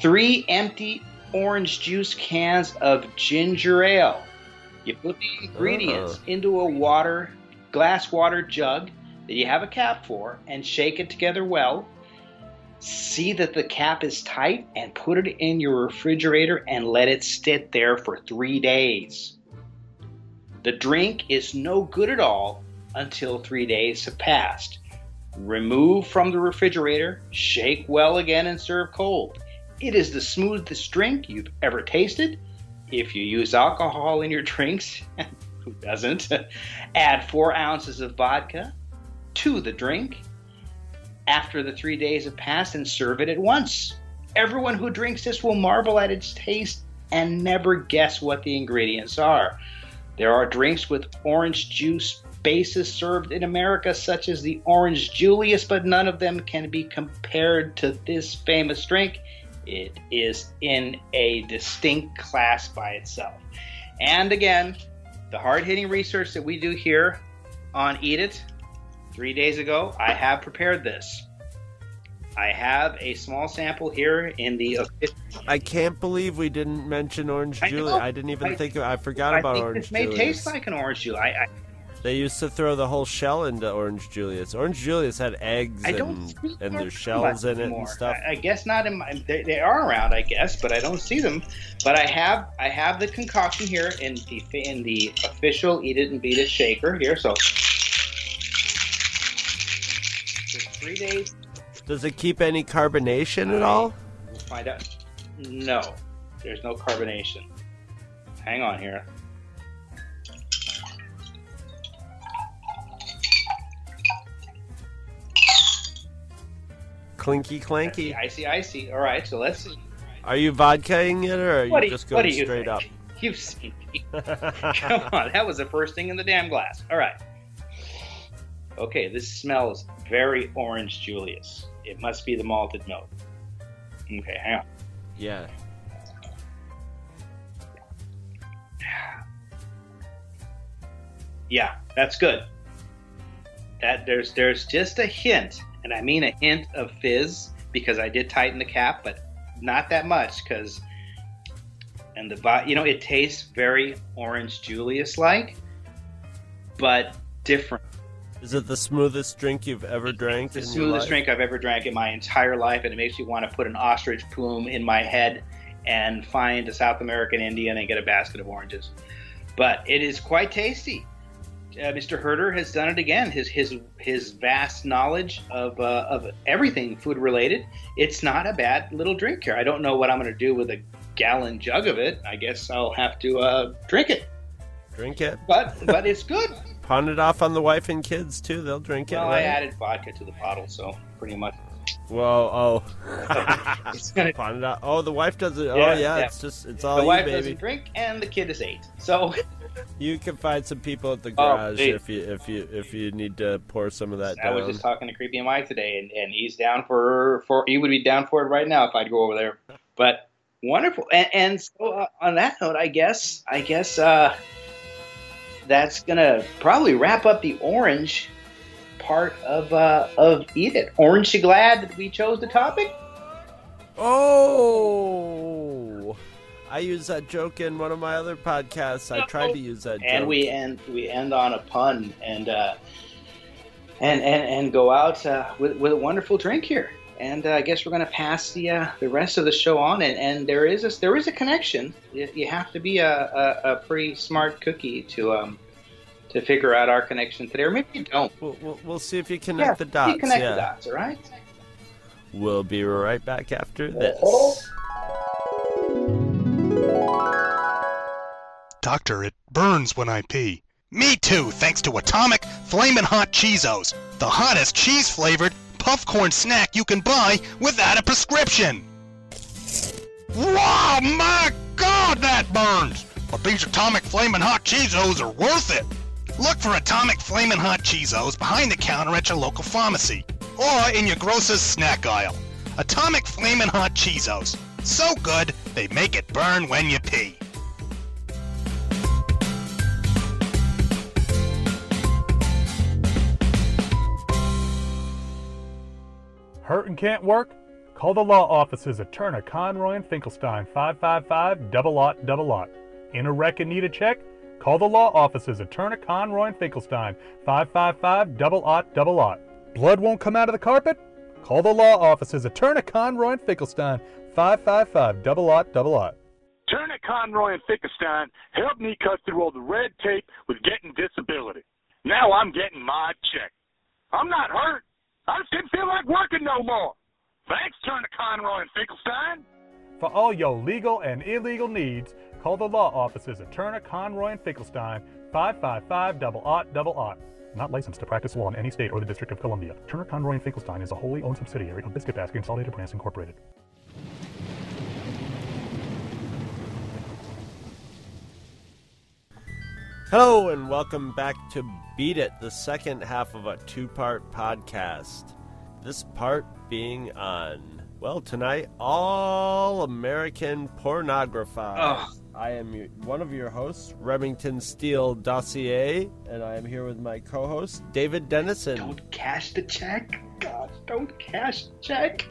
Three empty orange juice cans of ginger ale. You put the ingredients Oh. into a water glass water jug that you have a cap for and shake it together well. See that the cap is tight and put it in your refrigerator and let it sit there for three days. The drink is no good at all until three days have passed. Remove from the refrigerator, shake well again, and serve cold. It is the smoothest drink you've ever tasted. If you use alcohol in your drinks, who doesn't, add four ounces of vodka to the drink after the three days have passed and serve it at once. Everyone who drinks this will marvel at its taste and never guess what the ingredients are. There are drinks with orange juice bases served in America, such as the Orange Julius, but none of them can be compared to this famous drink. It is in a distinct class by itself. And again, the hard hitting research that we do here on Eat It three days ago, I have prepared this. I have a small sample here in the. I can't believe we didn't mention orange I Julius. know. I didn't even I- think. Of, I forgot I about think orange this may Julius. taste like an orange Julius. I, I, They used to throw the whole shell into orange Julius. Orange Julius had eggs I and, and shells in it and stuff. I, I guess not in my. They, they are around, I guess, but I don't see them. But I have I have the concoction here in the in the official Eat It and Beat It shaker here. So three days, Does it keep any carbonation at all? we'll find out. No, there's no carbonation. Hang on here. Clinky clanky. Icy, icy. All right, so let's see. Are you vodkaing it or are What you you- just going you straight think? You've seen me. Come on, that was the first thing in the damn glass. All right. Okay, this smells very orange Julius. It must be the malted milk. Okay, hang on. yeah. Yeah, that's good. That there's there's just a hint, and I mean a hint of fizz because I did tighten the cap, but not that much because and the you know it tastes very orange Julius like, but different. Is it the smoothest drink you've ever drank? the in your smoothest drink I've ever drank in my entire life, and it makes me want to put an ostrich plume in my head and find a South American Indian and get a basket of oranges. But it is quite tasty. Uh, Mr. Herter has done it again. His his his vast knowledge of uh, of everything food related. It's not a bad little drink here. I don't know what I'm going to do with a gallon jug of it. I guess I'll have to uh, drink it. Drink it. But but it's good. Pawn it off on the wife and kids too. They'll drink it. Well, I added vodka to the bottle, so pretty much. Whoa, oh. It's gonna Pawn it off. Oh, the wife does it. Yeah, oh, yeah, yeah. It's just, it's all the you, wife baby. doesn't drink, and the kid is eight. So You can find some people at the Oh, garage hey. if you if you if you need to pour some of that down. I down. was just talking to Creepy Mike today, and, and he's down for for he would be down for it right now if I'd go over there. But wonderful, and, and so uh, on that note, I guess I guess uh, that's gonna probably wrap up the orange part of uh, of Eat It. Orange, you glad that we chose the topic? Oh, I use that joke in one of my other podcasts. I tried to use that joke. and we end we end on a pun and uh, and and and go out uh, with with a wonderful drink here. And uh, I guess we're going to pass the uh, the rest of the show on, and, and there is a there is a connection. You, you have to be a, a, a pretty smart cookie to um to figure out our connection today, or maybe you don't. We'll, we'll, we'll see if you connect yeah, the dots. You connect yeah. the dots, all right? We'll be right back after this. Doctor, it burns when I pee. Me too, thanks to Atomic Flamin' Hot Cheezos, the hottest cheese flavored puffcorn snack you can buy without a prescription. Wow, my God, that burns! But these Atomic Flamin' Hot Cheezos are worth it. Look for Atomic Flamin' Hot Cheezos behind the counter at your local pharmacy or in your grocer's snack aisle. Atomic Flamin' Hot Cheezos. So good, they make it burn when you pee. Hurt and can't work? Call the law offices of Turner, Conroy, and Finkelstein 555 double lot double lot. In a wreck and need a check? Call the law offices of Turner, Conroy, and Finkelstein 555 double lot double lot. Blood won't come out of the carpet? Call the law offices of Turner, Conroy, and Finkelstein 555 double lot double lot. Turner, Conroy, and Finkelstein helped me cut through all the red tape with getting disability. Now I'm getting my check. I'm not hurt. I just didn't feel like working no more. Thanks, Turner, Conroy, and Finkelstein. For all your legal and illegal needs, call the law offices of Turner, Conroy, and Finkelstein 555 double aught. Not licensed to practice law in any state or the District of Columbia. Turner, Conroy, and Finkelstein is a wholly owned subsidiary of Biscuit Basket Consolidated Brands Incorporated. Hello and welcome back to Beat It, the second half of a two part podcast. This part being on, well, tonight, All American Pornography. I am your, one of your hosts, Remington Steele Dossier, and I am here with my co-host David Dennison. Don't cash the check. God, don't cash the check.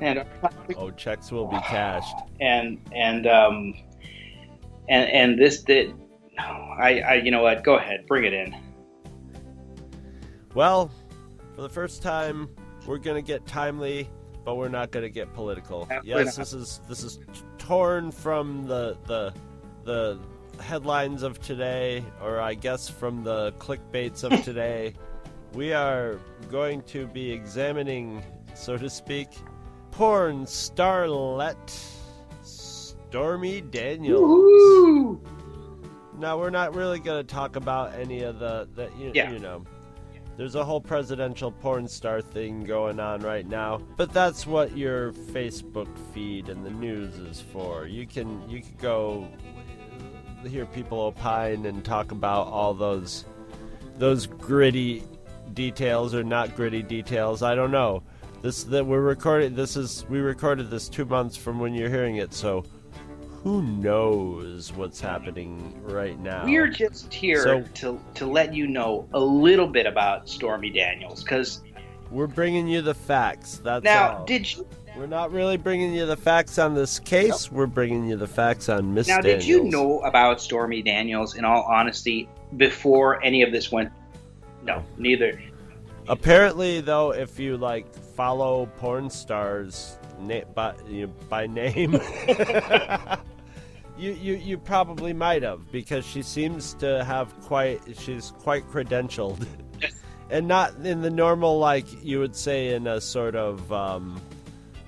And oh, checks will be cashed. And and um and and this did. No, I I you know what? Go ahead, bring it in. Well, for the first time, we're gonna get timely, but we're not gonna get political. Absolutely yes, not. this is this is torn from the the the headlines of today, or I guess from the clickbaits of today. we are going to be examining, so to speak, porn starlet Stormy Daniels. Woohoo! Now we're not really going to talk about any of the, the you, Yeah. you know. There's a whole presidential porn star thing going on right now, but that's what your Facebook feed and the news is for. You can you can go hear people opine and talk about all those those gritty details or not gritty details. I don't know. This that we're recording. This is we recorded this two months from when you're hearing it, so who knows what's happening right now? We're just here So- to to let you know a little bit about Stormy Daniels because We're bringing you the facts. That's now all. did you We're not really bringing you the facts on this case. We're bringing you the facts on Miss now Daniels. did you know about Stormy Daniels? In all honesty, before any of this went, no, neither. Apparently, though, if you like follow porn stars na- by you know, by name, you, you you probably might have because she seems to have quite she's quite credentialed, and not in the normal like you would say in a sort of. Um,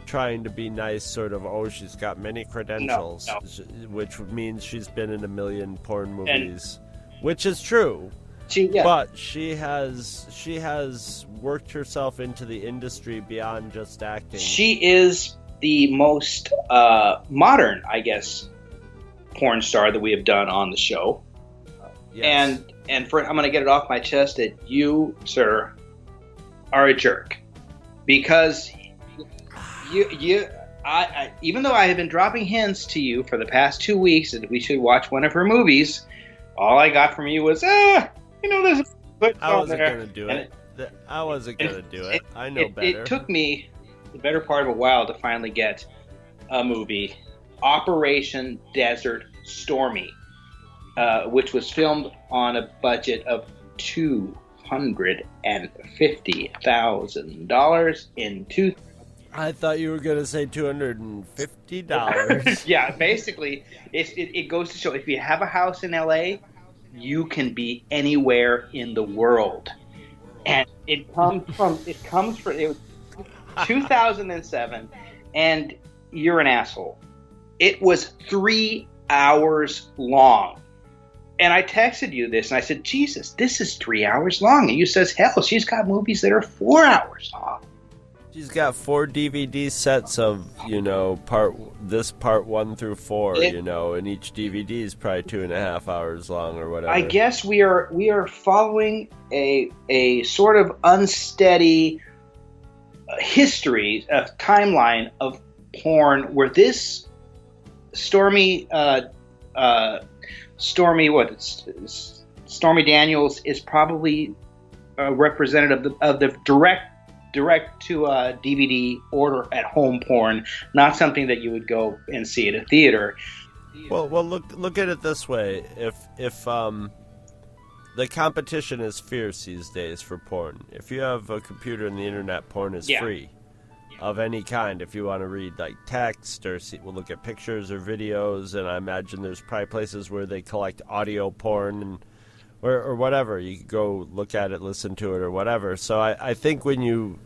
Trying to be nice, sort of. Oh, she's got many credentials, no. sh- which means she's been in a million porn movies, which is true. She, yeah. But she has she has worked herself into the industry beyond just acting. She is the most uh, modern, I guess, porn star that we have done on the show. And and for I'm going to get it off my chest that you, sir, are a jerk because you you I, I even though I have been dropping hints to you for the past two weeks that we should watch one of her movies, all I got from you was ah, you know, there's a I wasn't there. gonna do it. I wasn't gonna do it. I know it, better. It took me the better part of a while to finally get a movie, Operation Desert Stormy, uh, which was filmed on a budget of two hundred and fifty thousand dollars in two. I thought you were gonna say two hundred and fifty dollars. yeah, basically, it, it, it goes to show if you have a house in LA, you can be anywhere in the world, and it comes from it comes from it was 2007, and you're an asshole. It was three hours long. And I texted you this, and I said, "Jesus, this is three hours long." And you says, "Hell, she's got movies that are four hours long." She's got four DVD sets of you know part this part one through four. It- you know, and each DVD is probably two and a half hours long or whatever. I guess we are we are following a a sort of unsteady uh, history, a timeline of porn where this Stormy uh, uh, Stormy what it's, it's- Stormy Daniels is probably a representative of the, of the direct direct to uh, DVD order at home porn, not something that you would go and see at a theater. Well, well, look look at it this way: if if um, the competition is fierce these days for porn, if you have a computer and the internet, porn is Yeah. free of any kind. If you want to read like text or see, we'll look at pictures or videos, and I imagine there's probably places where they collect audio porn and or, or whatever. You go look at it, listen to it, or whatever. So I, I think when you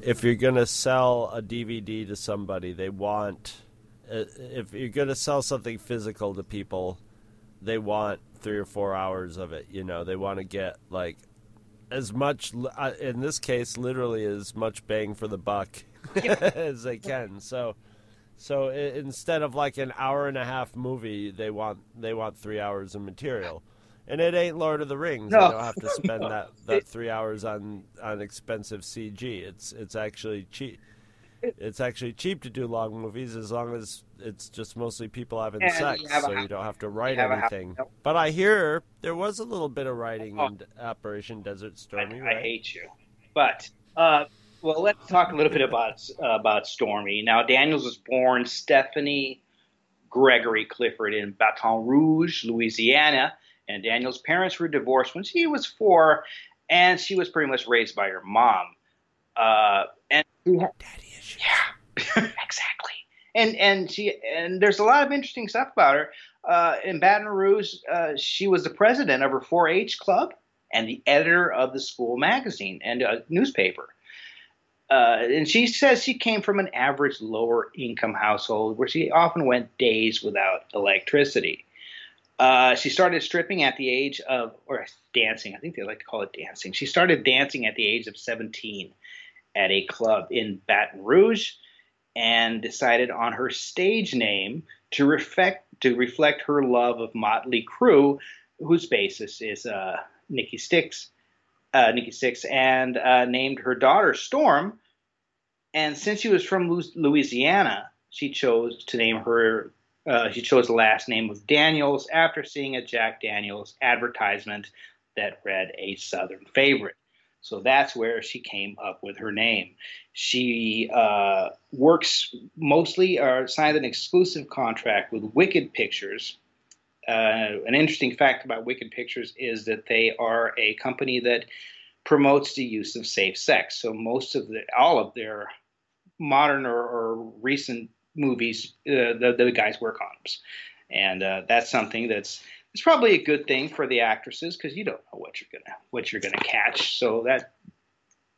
if you're gonna sell a DVD to somebody, they want uh, if you're gonna sell something physical to people, they want three or four hours of it. You know, they want to get like as much uh, in this case, literally as much bang for the buck as they can. So. So instead of like an hour and a half movie, they want they want three hours of material, and it ain't Lord of the Rings. No. They don't have to spend that, that three hours on on expensive CG. It's it's actually cheap. it's actually cheap to do long movies as long as it's just mostly people having And sex, you so you don't have to write have a house- anything. But I hear there was a little bit of writing Oh. in Operation Desert Stormy, I right? hate you. But uh, well, let's talk a little bit about uh, about Stormy. Now, Daniels was born Stephanie Gregory Clifford in Baton Rouge, Louisiana, and Daniels' parents were divorced when she was four, and she was pretty much raised by her mom. Uh, and daddy issues. Yeah, exactly. And and she and there's a lot of interesting stuff about her. Uh, in Baton Rouge, uh, she was the president of her 4-H club and the editor of the school magazine and a newspaper. Uh, and she says she came from an average lower income household where she often went days without electricity. Uh, she started stripping at the age of, or dancing, I think they like to call it dancing. She started dancing at the age of 17 at a club in Baton Rouge and decided on her stage name to reflect, to reflect her love of Motley Crue, whose bassist is uh, Nikki Sticks uh, Nikki Sixx, and uh, named her daughter Storm. And since she was from Louisiana, she chose to name her. Uh, she chose the last name of Daniels after seeing a Jack Daniels advertisement that read a Southern favorite. So that's where she came up with her name. She uh, works mostly or signed an exclusive contract with Wicked Pictures, uh, an interesting fact about Wicked Pictures is that they are a company that promotes the use of safe sex. So most of the, all of their modern or, or recent movies, uh, the, the guys wear condoms, and uh, that's something that's it's probably a good thing for the actresses because you don't know what you're gonna what you're gonna catch. So that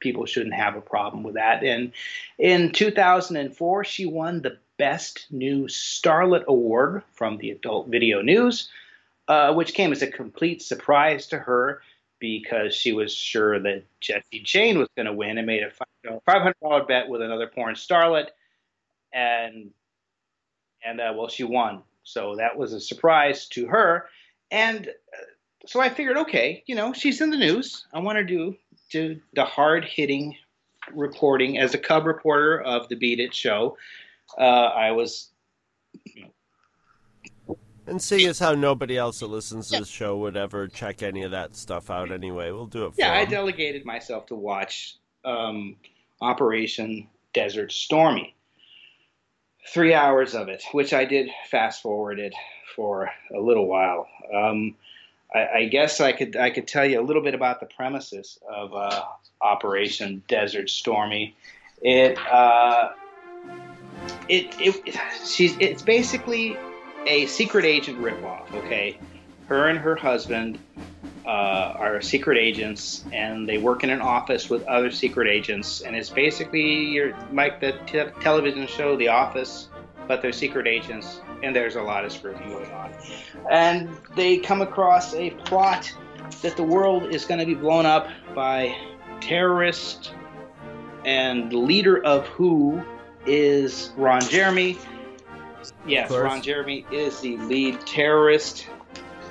people shouldn't have a problem with that. And in 2004, she won the Best New Starlet Award from the Adult Video News, uh, which came as a complete surprise to her because she was sure that Jesse Jane was going to win and made a $500 bet with another porn starlet. And, and uh, well, she won. So that was a surprise to her. And uh, so I figured, okay, you know, she's in the news. I want to do, do the hard hitting reporting as a cub reporter of the Beat It show. Uh, I was And seeing as how nobody else that listens to this show would ever check any of that stuff out anyway, we'll do it for yeah, I delegated myself to watch um, Operation Desert Stormy. Three hours of it, which I did fast forwarded for a little while. Um, I, I guess I could I could tell you a little bit about the premises of uh, Operation Desert Stormy. It uh, it, it she's it's basically a secret agent ripoff. Okay, her and her husband uh, are secret agents, and they work in an office with other secret agents, and it's basically your like the te- television show The Office, but they're secret agents, and there's a lot of screwing going on, and they come across a plot that the world is going to be blown up by terrorists, and the leader of who is Ron Jeremy. Yes. Ron Jeremy is the lead terrorist,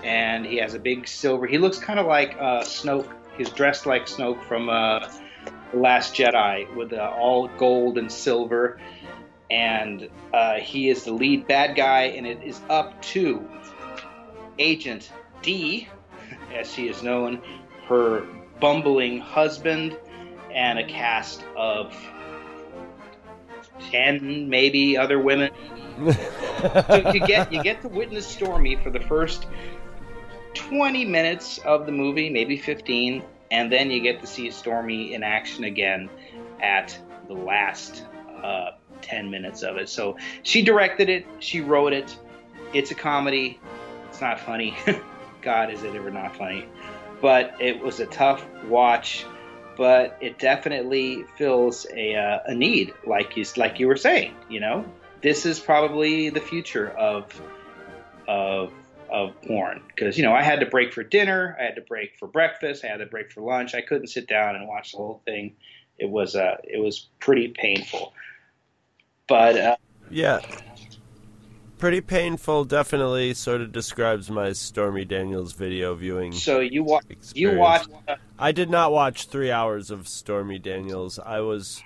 and he has a big silver. He looks kind of like uh, Snoke. He's dressed like Snoke from uh, Last Jedi with uh, all gold and silver, and uh, he is the lead bad guy. And it is up to Agent D, as she is known, her bumbling husband, and a cast of ten, maybe other women. so you get you get to witness Stormy for the first twenty minutes of the movie, maybe fifteen, and then you get to see Stormy in action again at the last uh, ten minutes of it. So she directed it, she wrote it. It's a comedy. It's not funny. God, is it ever not funny? But it was a tough watch. But it definitely fills a, uh, a need, like you like you were saying. You know, this is probably the future of of of porn because you know I had to break for dinner, I had to break for breakfast, I had to break for lunch. I couldn't sit down and watch the whole thing. It was uh, it was pretty painful. But uh, Yeah. Pretty painful, definitely sort of describes my Stormy Daniels video viewing. so you watch you watched uh, I did not watch three hours of Stormy Daniels. I was,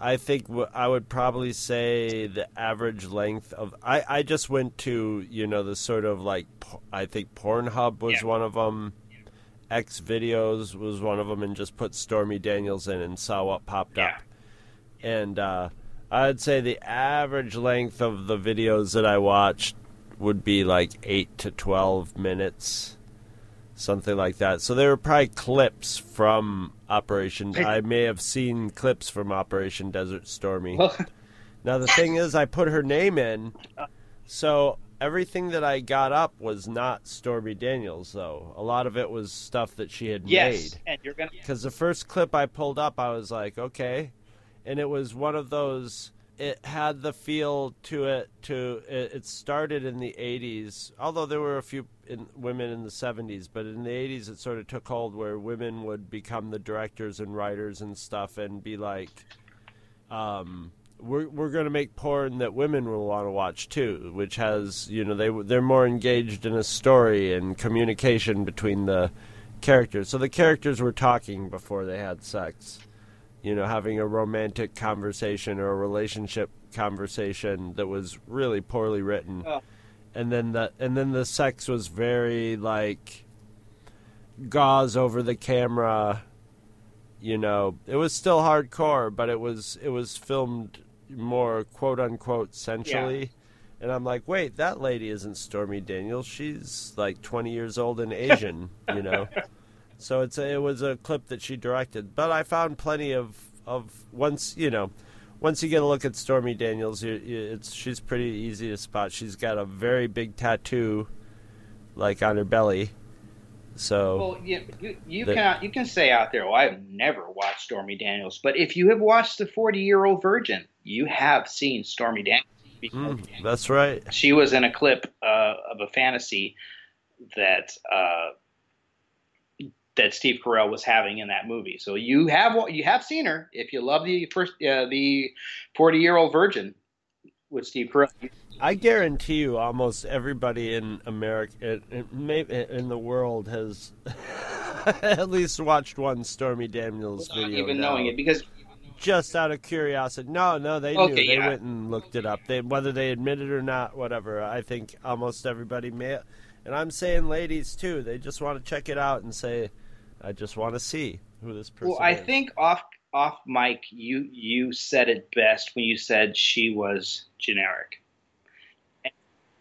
I think w- I would probably say the average length of. I, I just went to you know the sort of like I think Pornhub was Yeah. one of them. X videos was one of them, and just put Stormy Daniels in and saw what popped up. And uh, I'd say the average length of the videos that I watched would be like eight to twelve minutes, something like that. So they were probably clips from Operation. I may have seen clips from Operation Desert Stormy. now the thing is, I put her name in, uh. so everything that I got up was not Stormy Daniels. Though a lot of it was stuff that she had Yes, made. and you're gonna. Because the first clip I pulled up, I was like, okay, and it was one of those. It had the feel to it. To it, started in the '80s, although there were a few in, women in the '70s, but in the '80s it sort of took hold where women would become the directors and writers and stuff, and be like, um, we're we're going to make porn that women will want to watch too, which has you know they they're more engaged in a story and communication between the characters. So the characters were talking before they had sex, you know, having a romantic conversation or a relationship conversation that was really poorly written. Oh. And then the and then the sex was very like gauze over the camera you know. It was still hardcore but it was it was filmed more quote unquote sensually. And i'm like wait that lady isn't stormy daniels. She's like 20 years old and asian you know so it's a, it was a clip that she directed. But i found plenty of of once you know once you get a look at stormy daniels you, you, it's she's pretty easy to spot. She's got a very big tattoo like on her belly. So Well, you you, you can you can say out there, "Well, I've never watched Stormy Daniels," but if you have watched the Forty Year Old Virgin, you have seen Stormy Daniels. Mm, that's right. She was in a clip uh, of a fantasy that uh, that Steve Carell was having in that movie. So you have you have seen her if you love the first uh, the Forty Year Old Virgin with Steve Carell. I guarantee you, almost everybody in America, in, the world, has at least watched one Stormy Daniels Without video. even now. knowing it, because just out of curiosity. No, no, they Okay, knew. They yeah. went and looked it up. They whether they admit it or not, whatever. I think almost everybody may. And I'm saying, ladies too. They just want to check it out and say, "I just want to see who this person." Well, I is. think off off mic, you you said it best when you said she was generic.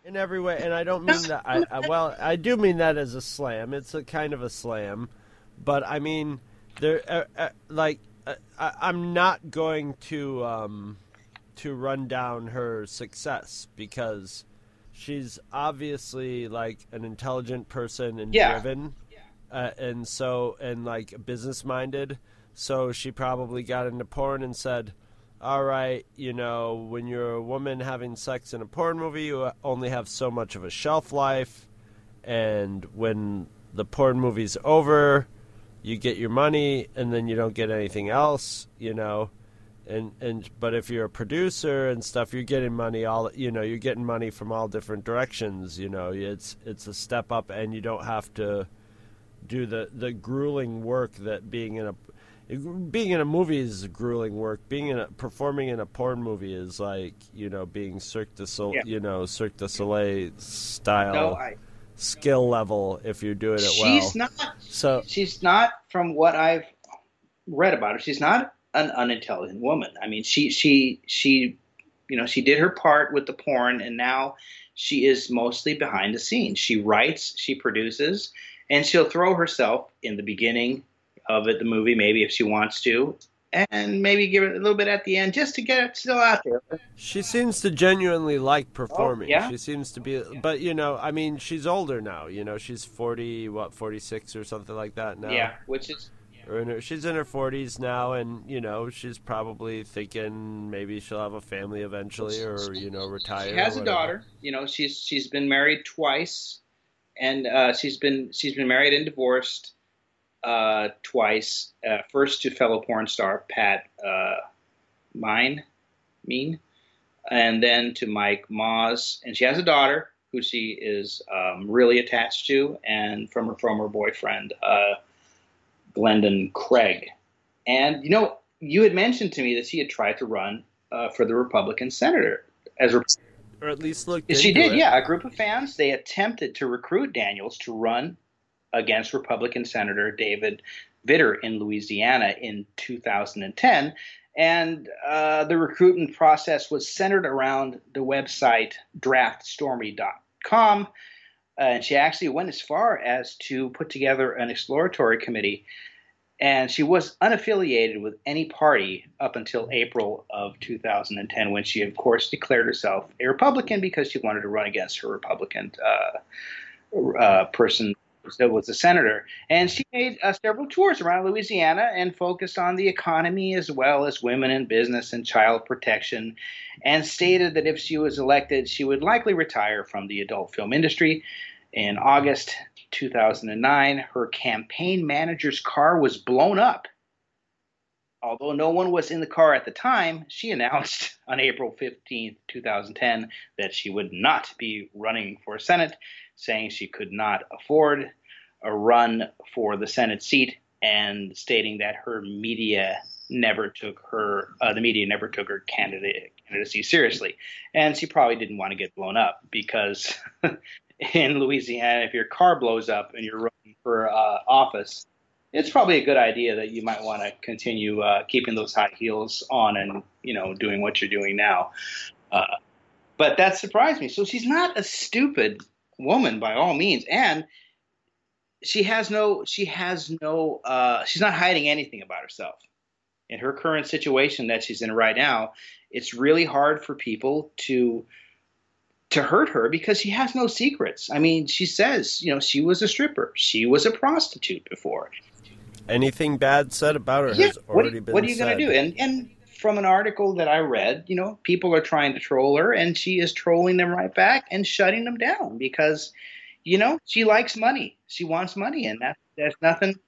in every way, and I don't mean that. I, I well, I do mean that as a slam. It's a kind of a slam, but I mean there, uh, uh, like uh, I, I'm not going to um, to run down her success because she's obviously like an intelligent person and Yeah. driven, uh, and so and like business minded. So she probably got into porn and said, "All right, you know, when you're a woman having sex in a porn movie, you only have so much of a shelf life, and when the porn movie's over, you get your money, and then you don't get anything else, you know." And and but if you're a producer and stuff, you're getting money all you know. You're getting money from all different directions. You know, it's it's a step up, and you don't have to do the the grueling work that being in a being in a movie is grueling work. Being in a performing in a porn movie is like you know being Cirque du Soleil, Yeah. you know Cirque du Soleil style No, I- skill level if you're doing it well. She's not. So she's not from what I've read about her. She's not an unintelligent woman. I mean, she she she, you know, she did her part with the porn, and now she is mostly behind the scenes. She writes, she produces, and she'll throw herself in the beginning of it, the movie, maybe if she wants to, and maybe give it a little bit at the end just to get it still out there. She seems to genuinely like oh, performing. Oh, yeah? She seems to be, but you know, I mean, she's older now. You know, she's forty, what, forty six or something like that now. Yeah, which is Or in her, she's in her forties now, and you know, she's probably thinking maybe she'll have a family eventually, or you know, retire. She has a daughter. You know, she's she's been married twice, and uh, she's been she's been married and divorced uh, twice. Uh, first to fellow porn star Pat uh, Myne, Mean, and then to Mike Moz. And she has a daughter who she is um, really attached to, and from her former boyfriend uh, Glendon Craig. And you know, you had mentioned to me that she had tried to run uh, for the Republican senator as a or at least look. She did, it. yeah. A group of fans they attempted to recruit Daniels to run against Republican Senator David Vitter in Louisiana in 2010, and uh, the recruitment process was centered around the website draftstormy.com. Uh, and she actually went as far as to put together an exploratory committee and she was unaffiliated with any party up until April of 2010, when she, of course, declared herself a Republican because she wanted to run against her Republican uh, uh, person that was a senator. And she made uh, several tours around Louisiana and focused on the economy as well as women in business and child protection, and stated that if she was elected, she would likely retire from the adult film industry. In August 2009, her campaign manager's car was blown up. Although no one was in the car at the time, she announced on April 15, 2010, that she would not be running for Senate, saying she could not afford a run for the Senate seat and stating that her media never took her uh, the media never took her candidacy seriously and she probably didn't want to get blown up because in Louisiana, if your car blows up and you're running for uh, office, it's probably a good idea that you might want to continue uh, keeping those high heels on and you know doing what you're doing now. Uh, but that surprised me. So she's not a stupid woman by all means, and she has no she has no uh, she's not hiding anything about herself. In her current situation that she's in right now, it's really hard for people to to hurt her because she has no secrets. I mean, she says, you know, she was a stripper, she was a prostitute before. Anything bad said about her yeah, has already what, been. What are you going to do? And and from an article that I read, you know, people are trying to troll her, and she is trolling them right back and shutting them down because, you know, she likes money. She wants money, and that there's nothing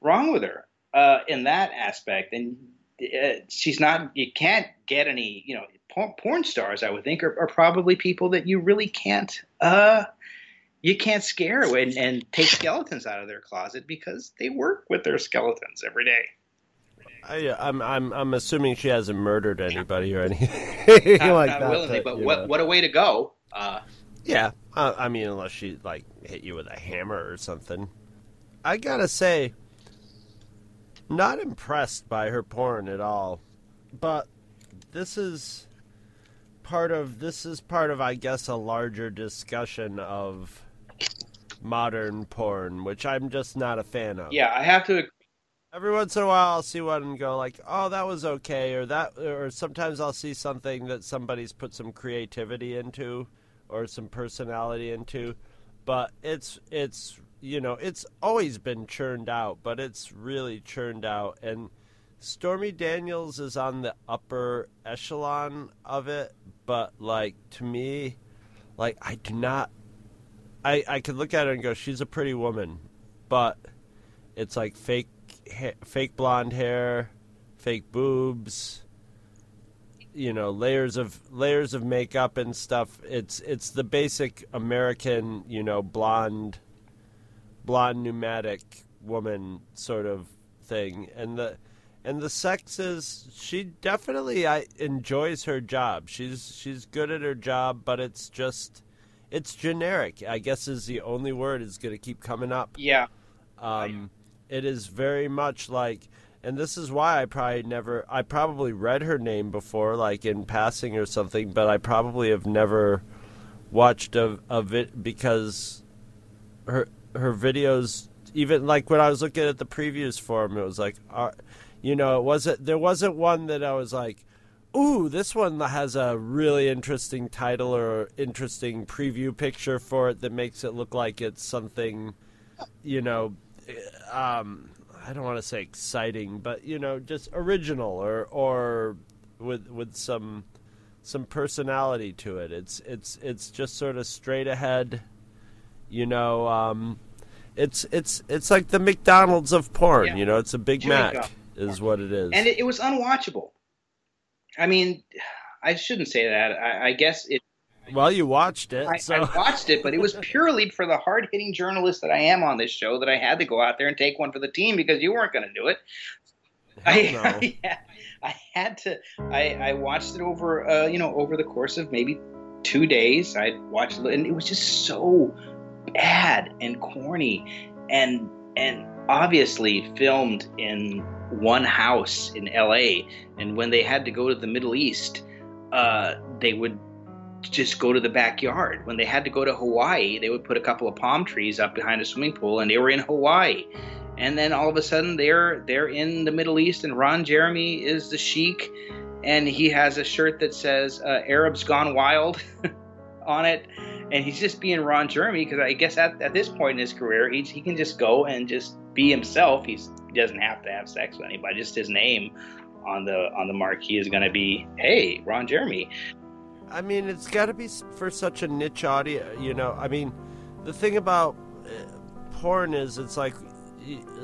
wrong with her uh, in that aspect. And uh, she's not. You can't get any. You know, porn stars, I would think, are, are probably people that you really can't uh, you can't scare and, and take skeletons out of their closet because they work with their skeletons every day. I, I'm I'm I'm assuming she hasn't murdered anybody or anything not, like not that. Willingly, but, but what know. what a way to go! Uh, yeah, uh, I mean, unless she like hit you with a hammer or something. I gotta say, not impressed by her porn at all. But this is part of this is part of I guess a larger discussion of modern porn, which I'm just not a fan of. Yeah, I have to. Every once in a while, I'll see one and go like, "Oh, that was okay," or that, or sometimes I'll see something that somebody's put some creativity into or some personality into, but it's it's you know it's always been churned out, but it's really churned out and. Stormy Daniels is on the upper echelon of it, but like to me, like I do not. I I could look at her and go, she's a pretty woman, but it's like fake, ha- fake blonde hair, fake boobs. You know, layers of layers of makeup and stuff. It's it's the basic American, you know, blonde, blonde pneumatic woman sort of thing, and the and the sex is she definitely I enjoys her job. She's she's good at her job, but it's just it's generic. I guess is the only word is going to keep coming up. Yeah. Um, it is very much like, and this is why I probably never I probably read her name before, like in passing or something, but I probably have never watched a of it because her her videos even like when I was looking at the previews for him, it was like. Uh, you know, it wasn't there wasn't one that I was like, ooh, this one has a really interesting title or interesting preview picture for it that makes it look like it's something, you know, um, I don't want to say exciting, but you know, just original or or with with some some personality to it. It's it's it's just sort of straight ahead, you know. Um, it's it's it's like the McDonald's of porn. Yeah. You know, it's a Big Mac is what it is. And it, it was unwatchable. I mean, I shouldn't say that. I, I guess it. Well, you watched it. I, so. I watched it, but it was purely for the hard hitting journalist that I am on this show that I had to go out there and take one for the team because you weren't going to do it. I, no. I, had, I had to. I, I watched it over, uh, you know, over the course of maybe two days. I watched it, and it was just so bad and corny, and and obviously filmed in one house in L.A. And when they had to go to the Middle East, uh, they would just go to the backyard. When they had to go to Hawaii, they would put a couple of palm trees up behind a swimming pool, and they were in Hawaii. And then all of a sudden, they're they're in the Middle East, and Ron Jeremy is the sheik, and he has a shirt that says uh, "Arabs Gone Wild" on it, and he's just being Ron Jeremy because I guess at, at this point in his career, he he can just go and just be himself. He's, he doesn't have to have sex with anybody. Just his name on the on the marquee is going to be, "Hey, Ron Jeremy." I mean, it's got to be for such a niche audience, you know. I mean, the thing about uh, porn is it's like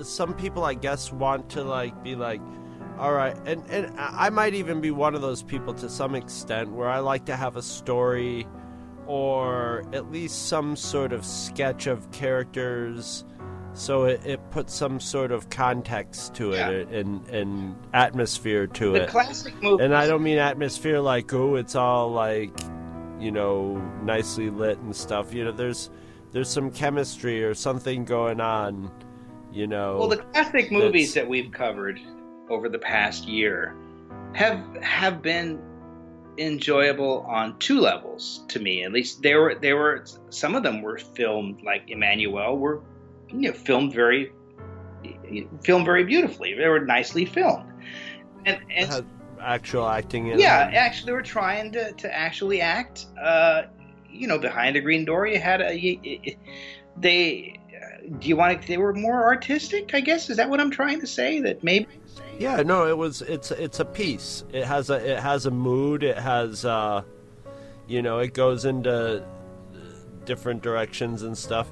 some people, I guess, want to like be like, all right, and and I might even be one of those people to some extent where I like to have a story or at least some sort of sketch of characters so it, it puts some sort of context to it Yeah. and, and atmosphere to The it classic movie. and I don't mean atmosphere like oh it's all like you know nicely lit and stuff. You know there's there's some chemistry or something going on. You know. Well, the classic movies that we've covered over the past year have have been enjoyable on two levels to me. At least they were they were some of them were filmed like Emmanuelle were you know filmed very filmed very beautifully. They were nicely filmed. And, and actual acting in yeah, it. actually, they were trying to, to actually act. Uh, you know, behind a green door, you had a you, they. Do you want to? They were more artistic, I guess. Is that what I'm trying to say? That maybe. Yeah, no, it was it's it's a piece. It has a it has a mood. It has uh, you know, it goes into different directions and stuff.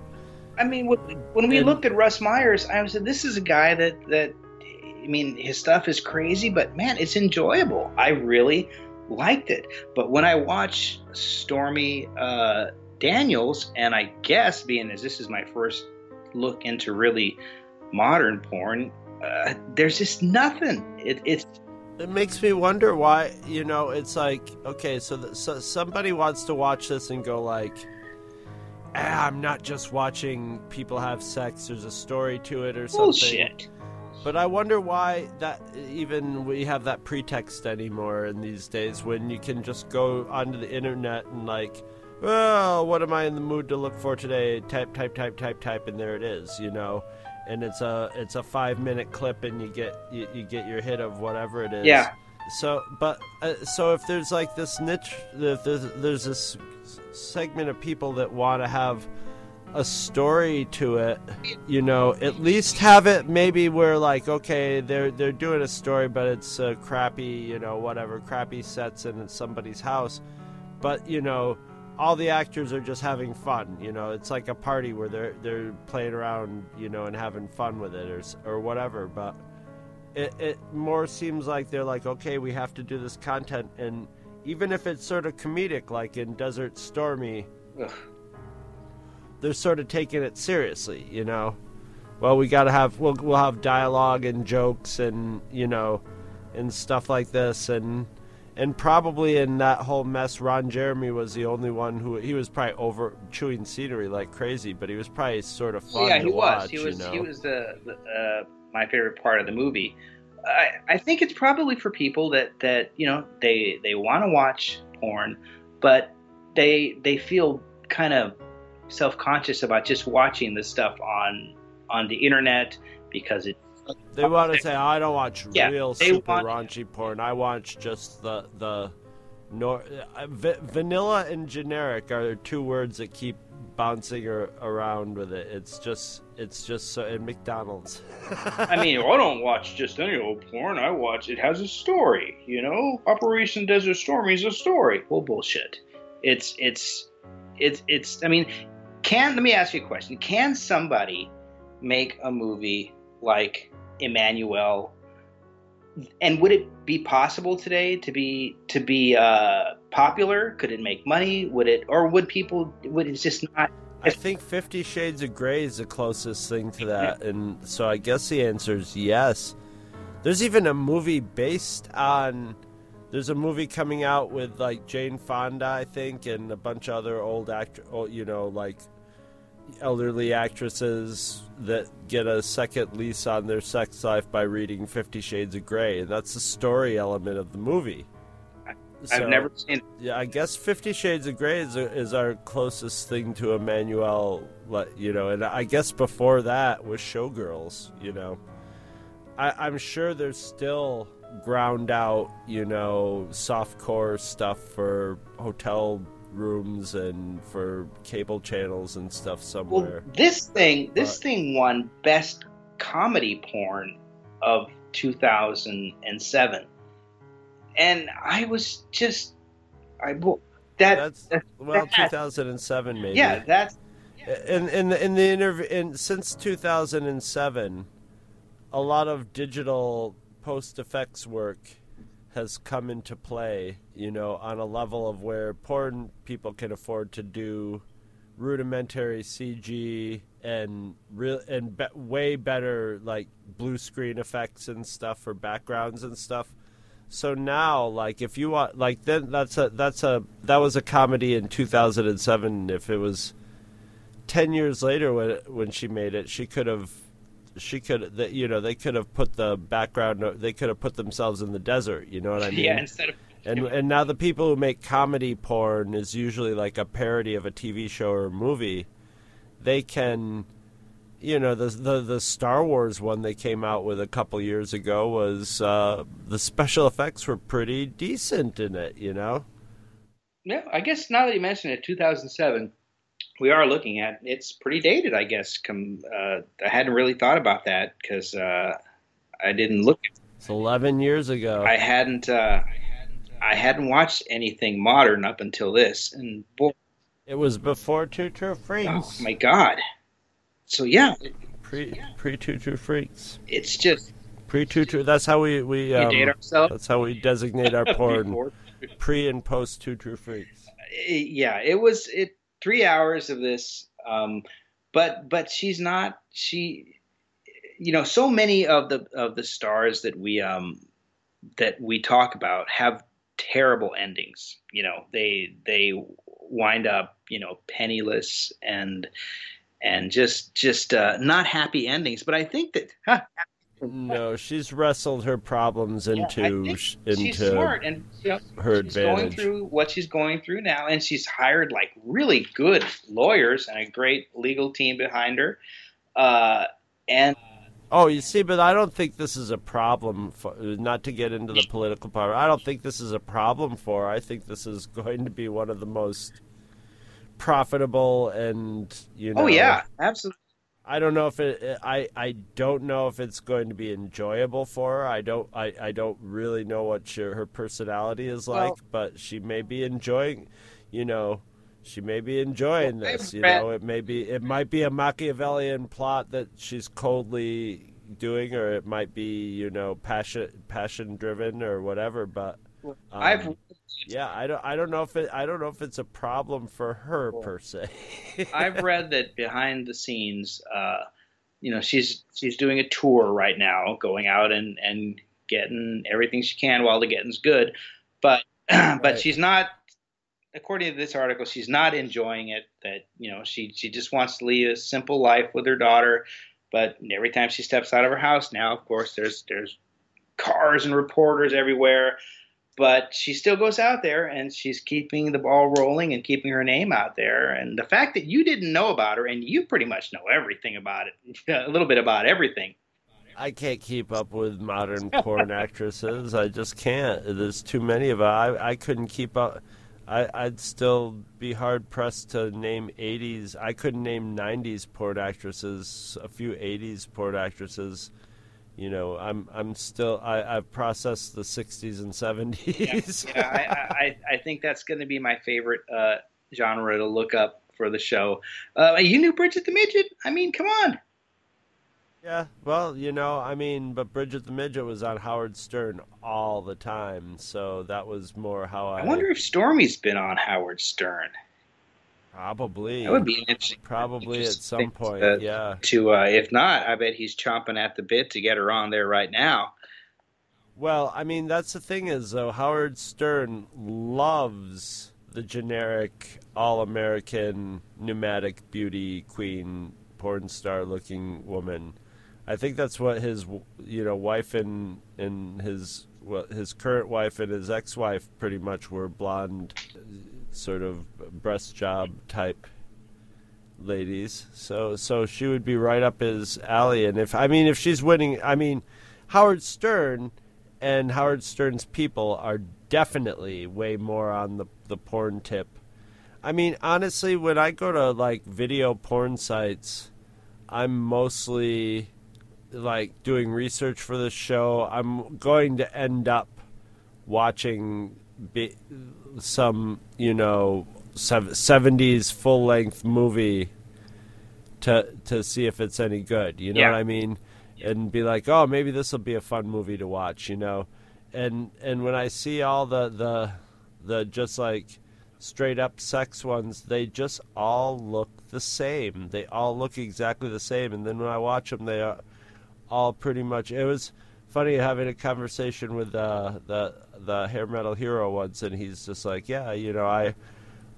I mean, when, when we And- looked at Russ Myers, I said, "This is a guy that that." I mean, his stuff is crazy, but man, it's enjoyable. I really liked it. But when I watch Stormy uh, Daniels, and I guess being as this is my first look into really modern porn, uh, there's just nothing. It, it's It makes me wonder why, you know, it's like, okay, so, th- so somebody wants to watch this and go like, ah, I'm not just watching people have sex. There's a story to it or something. bullshit. But I wonder why that even we have that pretext anymore in these days when you can just go onto the internet and like, well, what am I in the mood to look for today? Type, type, type, type, type, and there it is, you know. And it's a it's a five minute clip, and you get you, you get your hit of whatever it is. Yeah. So, but uh, so if there's like this niche, if there's, there's this segment of people that want to have a story to it, you know, at least have it maybe where like okay, they're they're doing a story, but it's a crappy, you know, whatever crappy sets and it's somebody's house, but you know, all the actors are just having fun. You know, it's like a party where they're they're playing around, you know, and having fun with it or or whatever, but. It, it more seems like they're like, okay, we have to do this content, and even if it's sort of comedic, like in Desert Stormy, Ugh. they're sort of taking it seriously, you know. Well, we got to have we'll we'll have dialogue and jokes and you know, and stuff like this, and and probably in that whole mess, Ron Jeremy was the only one who he was probably over chewing scenery like crazy, but he was probably sort of fun yeah, to he watch, was. He was. you know. He was the, the uh, my favorite part of the movie. I, I think it's probably for people that that you know they they want to watch porn, but they they feel kind of self conscious about just watching this stuff on on the internet because it. They want to say, "Oh, "I don't watch Yeah, real super want- raunchy porn. I watch just the the nor uh, va- vanilla and generic are two words that keep bouncing ar- around with it. It's just it's just so in McDonald's. I mean, I don't watch just any old porn. I watch it has a story. You know, Operation Desert Storm is a story. Well, bullshit. It's it's it's it's. I mean, can let me ask you a question? Can somebody make a movie like Emmanuelle? And would it be possible today to be to be uh, popular? Could it make money? Would it, or would people? Would it just not? I think Fifty Shades of Grey is the closest thing to that, and so I guess the answer is yes. There's even a movie based on. There's a movie coming out with like Jane Fonda, I think, and a bunch of other old actor, you know, like elderly actresses that get a second lease on their sex life by reading Fifty Shades of Grey, and that's the story element of the movie. I've never seen. It. Yeah, I guess Fifty Shades of Grey is, is our closest thing to Emmanuelle, you know, and I guess before that was Showgirls, you know. I, I'm sure there's still ground out, you know, soft core stuff for hotel rooms and for cable channels and stuff somewhere. Well, this thing, this thing won best comedy porn of 2007, and I was just, I that that's, that's well, that, 2007 maybe. Yeah, that's. In in the in the interview, in since 2007, a lot of digital post effects work has come into play, you know, on a level of where porn people can afford to do rudimentary CG and real and be- way better like blue screen effects and stuff for backgrounds and stuff. So now, like, if you want, like, then that's a that's a that was a comedy in 2007. If it was ten years later when when she made it, she could have she could, you know, they could have put the background, they could have put themselves in the desert. You know what I mean? Yeah, instead of. And and now the people who make comedy porn is usually like a parody of a TV show or movie. They can, you know, the the the Star Wars one they came out with a couple years ago was uh, the special effects were pretty decent in it. You know. Yeah, I guess now that you mention it, 2007 we are looking at it's pretty dated, I guess. Come, uh, I hadn't really thought about that because uh, I didn't look. At, it's eleven years ago. I hadn't. Uh, I hadn't watched anything modern up until this, and boy, it was before Two True Freaks. Oh my god! So yeah, pre pre Two True Freaks. It's just pre Two True. That's how we we um, date ourselves. That's how we designate our porn. pre and post Two True Freaks. Yeah, it was it three hours of this. Um, but but she's not she you know so many of the of the stars that we um that we talk about have terrible endings you know they they wind up you know penniless and and just just uh, not happy endings but i think that huh, no, she's wrestled her problems into yeah, into she's smart and you know, her she's advantage. going through what she's going through now, and she's hired like really good lawyers and a great legal team behind her. Uh, and oh, you see, but I don't think this is a problem. For, not to get into the political part, I don't think this is a problem for. Her. I think this is going to be one of the most profitable and you oh, know. Oh yeah, absolutely I don't know if it. I I don't know if it's going to be enjoyable for her. I don't. I, I don't really know what she, her personality is like, well, but she may be enjoying. You know, she may be enjoying well, this. You know, it may be. It might be a Machiavellian plot that she's coldly doing, or it might be you know passion passion driven or whatever. But um, I've yeah, I don't I don't know if it I don't know if it's a problem for her per se. I've read that behind the scenes, uh, you know, she's she's doing a tour right now, going out and and getting everything she can while the getting's good, but but right. she's not. According to this article, she's not enjoying it. That you know, she she just wants to lead a simple life with her daughter. But every time she steps out of her house now, of course, there's there's cars and reporters everywhere but she still goes out there and she's keeping the ball rolling and keeping her name out there. And the fact that you didn't know about her and you pretty much know everything about it, a little bit about everything. I can't keep up with modern porn actresses. I just can't. There's too many of them. I, I couldn't keep up. I, I'd still be hard pressed to name 80s. I couldn't name 90s porn actresses, a few 80s porn actresses you know, I'm I'm still I, I've processed the '60s and '70s. yeah, yeah I, I, I think that's going to be my favorite uh, genre to look up for the show. Uh, you knew Bridget the Midget? I mean, come on. Yeah, well, you know, I mean, but Bridget the Midget was on Howard Stern all the time, so that was more how I. I wonder if Stormy's been on Howard Stern. Probably. That would be interesting. Probably at some point, yeah. To uh, if not, I bet he's chomping at the bit to get her on there right now. Well, I mean, that's the thing is though Howard Stern loves the generic all-American pneumatic beauty queen porn star looking woman. I think that's what his you know wife and and his well, his current wife and his ex-wife pretty much were blonde sort of breast job type ladies. So so she would be right up his alley and if I mean if she's winning, I mean Howard Stern and Howard Stern's people are definitely way more on the the porn tip. I mean, honestly, when I go to like video porn sites, I'm mostly like doing research for the show. I'm going to end up watching be, some, you know, 70s full length movie to to see if it's any good. You know Yeah. what I mean? And be like, oh, maybe this will be a fun movie to watch. You know, and and when I see all the the the just like straight up sex ones, they just all look the same. They all look exactly the same. And then when I watch them, they are all pretty much. It was funny having a conversation with uh, the the hair metal hero once, and he's just like, yeah, you know, I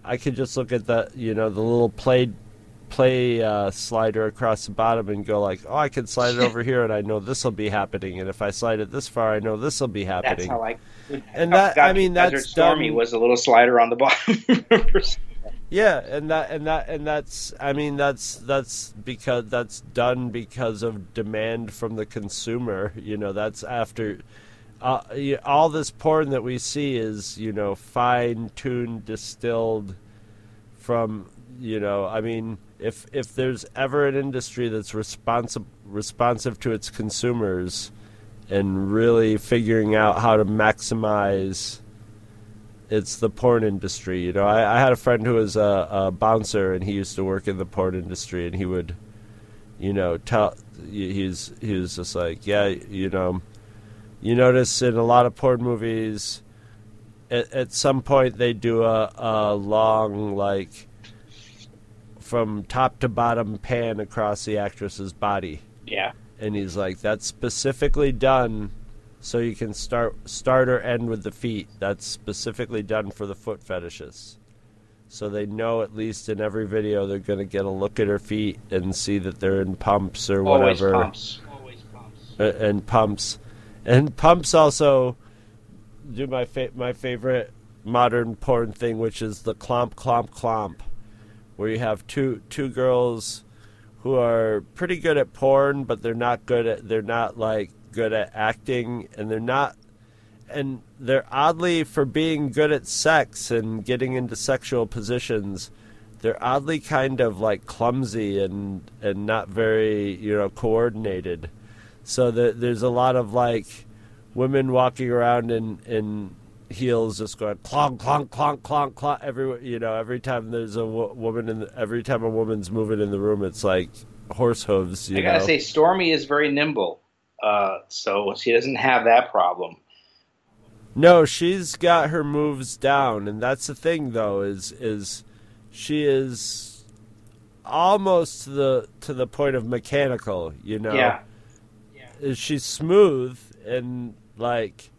I could just look at the you know the little play play uh, slider across the bottom and go like, oh, I can slide it over here, and I know this will be happening, and if I slide it this far, I know this will be happening. That's how I. And that- I mean, Desert that's Stormy was a little slider on the bottom. Yeah, and that and that and that's I mean that's that's because that's done because of demand from the consumer. You know, that's after uh, all this porn that we see is you know fine tuned, distilled from you know. I mean, if if there's ever an industry that's responsive responsive to its consumers and really figuring out how to maximize it's the porn industry. You know, I, I had a friend who was a, a bouncer, and he used to work in the porn industry, and he would, you know, tell he's he was just like, yeah, you know, you notice in a lot of porn movies, at, at some point they do a, a long like from top to bottom pan across the actress's body yeah. and he's like that's specifically done so you can start start or end with the feet that's specifically done for the foot fetishes. so they know at least in every video they're going to get a look at her feet and see that they're in pumps or Always whatever pumps. Always pumps. Uh, and pumps and pumps also do my fa- my favorite modern porn thing which is the clomp clomp clomp where you have two two girls who are pretty good at porn, but they're not good at they're not like good at acting, and they're not and they're oddly for being good at sex and getting into sexual positions. They're oddly kind of like clumsy and and not very you know coordinated. So the, there's a lot of like women walking around in in heels just going clonk clonk clonk clonk clonk every you know every time there's a wo- woman in the, every time a woman's moving in the room it's like horse hooves you I gotta know say, Stormy is very nimble, uh, so she doesn't have that problem. no she's got her moves down and that's the thing though is is she is almost to the to the point of mechanical you know Yeah. Is she's smooth and like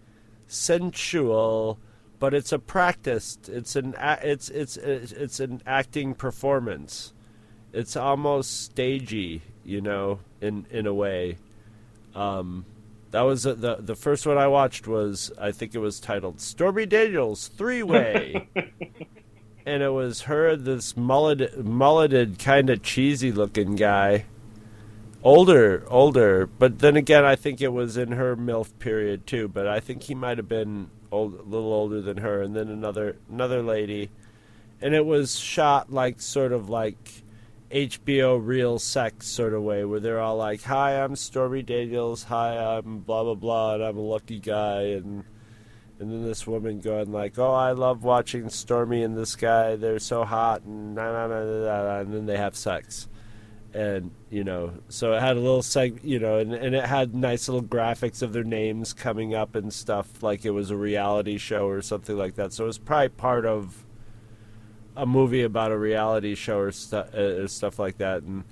sensual but it's a practiced it's an it's it's it's an acting performance. It's almost stagey you know in in a way. Um that was the the, the first one i watched was i think it was titled stormy daniels three way and it was her this mulleted mulleted kind of cheesy looking guy older older but then again i think it was in her milf period too but i think he might have been old, a little older than her and then another another lady. And it was shot like sort of like hbo real sex sort of way where they're all like hi i'm stormy daniels. Hi i'm blah blah blah and i'm a lucky guy. And and then this woman going like oh i love watching stormy and this guy. They're so hot and and then they have sex and you know so it had a little seg you know and, and it had nice little graphics of their names coming up and stuff like it was a reality show or something like that so it was probably part of a movie about a reality show or, stu- uh, or stuff like that and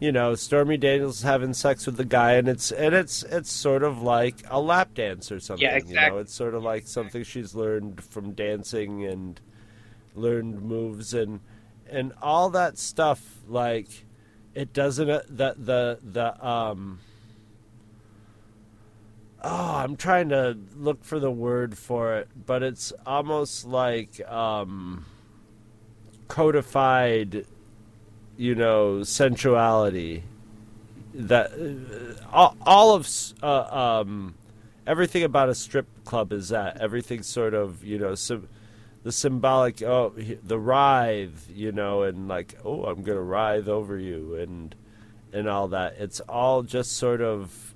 you know, Stormy Daniels having sex with the guy, and it's and it's it's sort of like a lap dance or something. Yeah, You know, exactly. it's sort of like something she's learned from dancing and learned moves and and all that stuff. Like it doesn't uh, the the the um. Oh, I'm trying to look for the word for it, but it's almost like um, codified, you know, sensuality. That uh, all, all of uh, um, everything about a strip club is that everything's sort of you know sim- the symbolic oh the writhe you know and like oh I'm gonna writhe over you and and all that. It's all just sort of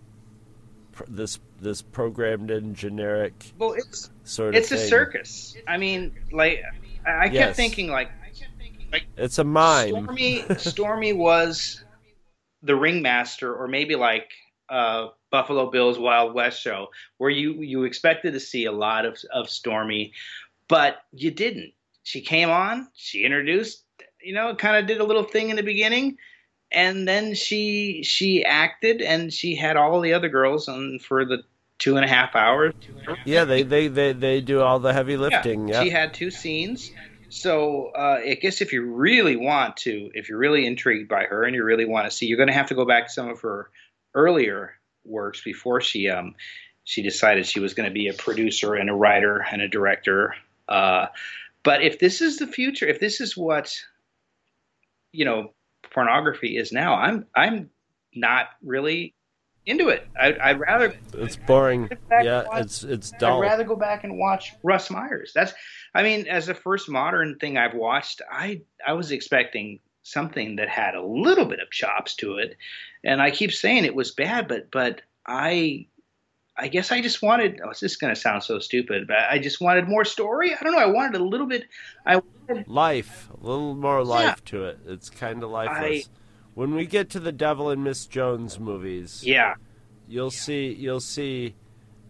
pr- this this programmed in generic Well, it's sort of it's a thing. circus. I mean, like I, I kept Yes. thinking like It's a mime. Stormy Stormy was the ringmaster, or maybe like uh, Buffalo Bill's Wild West show, where you you expected to see a lot of of Stormy, but you didn't. She came on, she introduced, you know, kind of did a little thing in the beginning, and then she she acted, and she had all the other girls on for the two and a half hours. Yeah, they, they, they, they do all the heavy lifting. Yeah, She had two scenes. So uh, I guess if you really want to, if you're really intrigued by her and you really want to see, you're going to have to go back to some of her earlier works before she um, she decided she was going to be a producer and a writer and a director. Uh, but if this is the future, if this is what you know pornography is now, I'm I'm not really into it. I, I'd rather it's boring. Yeah, watch- it's it's dull. I'd rather go back and watch Russ Myers. That's, I mean, as the first modern thing I've watched, I I was expecting something that had a little bit of chops to it, and I keep saying it was bad, but but I. I guess I just wanted. Oh, this is going to sound so stupid, but I just wanted more story. I don't know. I wanted a little bit. I wanted, life, a little more life to it. It's kind of lifeless. when we get to the Devil and Miss Jones movies, yeah, you'll see you'll see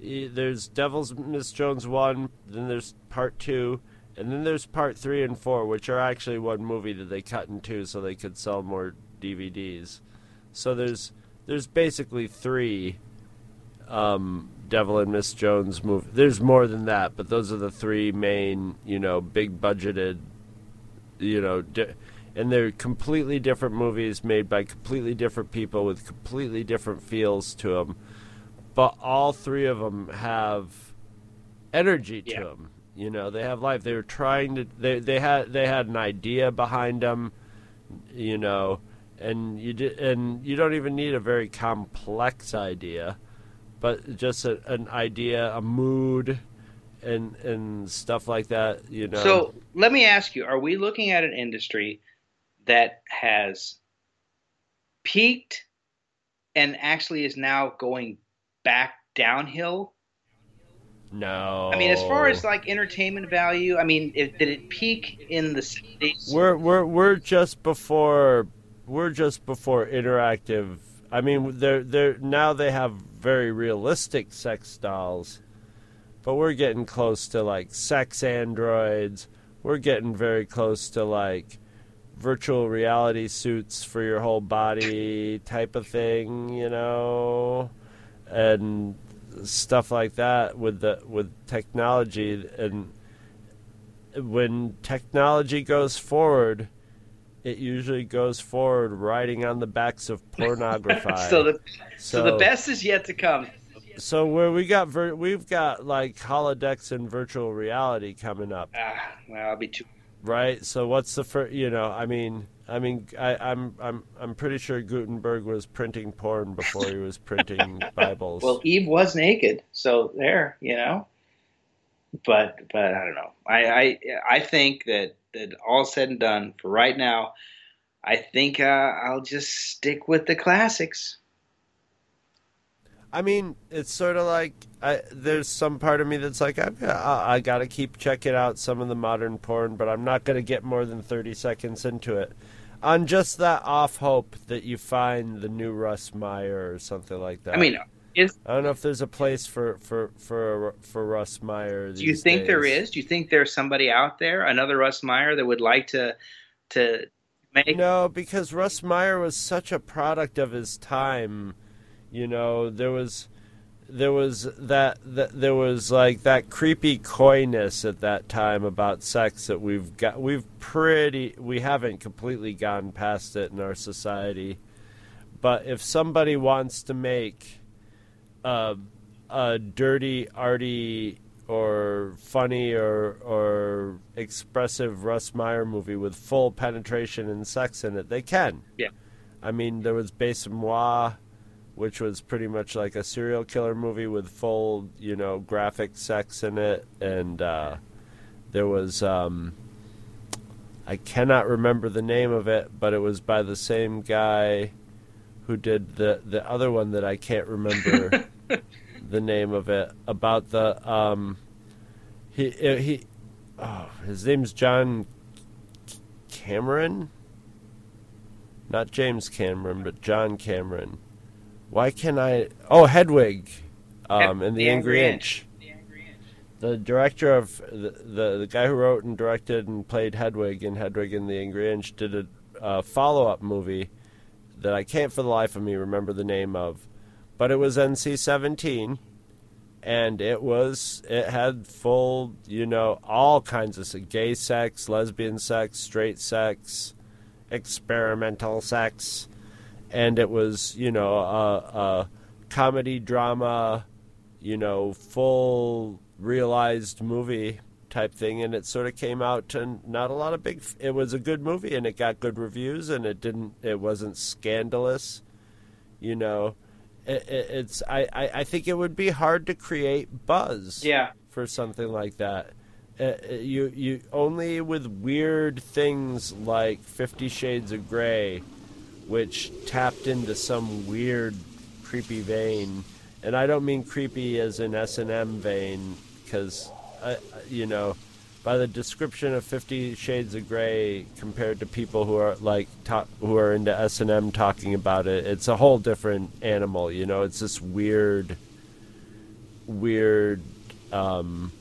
there's Devil's Miss Jones 1, then there's part 2, and then there's part 3 and 4 which are actually one movie that they cut in two so they could sell more DVDs. So there's there's basically 3 um, Devil and Miss Jones movie. There's more than that, but those are the three main, you know, big budgeted, you know, di- and they're completely different movies made by completely different people with completely different feels to them. But all three of them have energy to them. You know, they have life. They were trying to. They they had they had an idea behind them. You know, and you did, and you don't even need a very complex idea but just a, an idea, a mood, and and stuff like that. You know. So let me ask you: Are we looking at an industry that has peaked and actually is now going back downhill? no. I mean, as far as like entertainment value, I mean, if, did it peak in the 70s? we're we're we're just before we're just before interactive. I mean, they're they're now they have very realistic sex dolls, but we're getting close to like sex androids. We're getting very close to like virtual reality suits for your whole body type of thing, you know, and stuff like that with the with technology and when technology goes forward it usually goes forward riding on the backs of pornography. so the so, the best is yet to come. So where we got vir- we've got like holodecks and virtual reality coming up, Ah, well, I'll be too. right? So what's the first? You know, I mean, I mean, I, I'm I'm I'm pretty sure Gutenberg was printing porn before he was printing Bibles. Well, Eve was naked, so there, you know. But but I don't know. I I I think that that all said and done for right now, I think uh, I'll just stick with the classics. I mean, it's sort of like I, there's some part of me that's like I, I, I got to keep checking out some of the modern porn, but I'm not going to get more than 30 seconds into it. On just that off hope that you find the new Russ Meyer or something like that. I mean, is I don't know if there's a place for for for for Russ Meyer. do you think there is? Do you think there's somebody out there, another Russ Meyer, that would like to to make. No, because Russ Meyer was such a product of his time. You know, there was there was that, that there was like that creepy coyness at that time about sex that we've got we've pretty we haven't completely gone past it in our society. But if somebody wants to make a, a dirty, arty, or funny or or expressive Russ Meyer movie with full penetration and sex in it, they can. Yeah. I mean, there was Baise-moi, which was pretty much like a serial killer movie with full, you know, graphic sex in it, and uh, there was. Um, I cannot remember the name of it, but it was by the same guy who did the the other one that I can't remember the name of it about the um he he oh his name's John Cameron? Not James Cameron but John Cameron. Why can I oh Hedwig um in the, The Angry, Angry Inch. the director of the, the the guy who wrote and directed and played Hedwig in Hedwig and the Angry Inch did a uh, follow up movie that I can't for the life of me remember the name of, but it was NC seventeen, and it was it had full you know all kinds of gay sex, lesbian sex, straight sex, experimental sex, and it was you know a, a comedy drama, you know full realized movie type thing and it sort of came out to not a lot of big it was a good movie and it got good reviews and it didn't it wasn't scandalous you know it, it, it's I, I i think it would be hard to create buzz Yeah. for something like that uh, uh, you you only with weird things like 50 shades of gray which tapped into some weird creepy vein and i don't mean creepy as an s&m vein because I, you know, by the description of Fifty Shades of Grey compared to people who are like talk, who are into S and M talking about it, it's a whole different animal. You know, it's this weird, weird, um,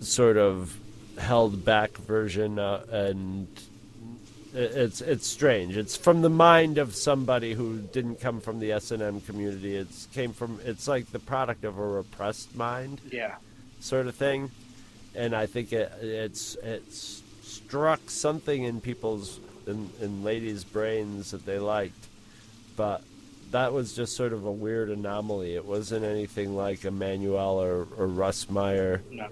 sort of held back version, uh, and it's it's strange. It's from the mind of somebody who didn't come from the S and M community. It's came from. It's like the product of a repressed mind Yeah. sort of thing, and I think it it's it's struck something in people's in, in ladies' brains that they liked, but that was just sort of a weird anomaly. It wasn't anything like Emmanuelle or, or Russ Meyer. No.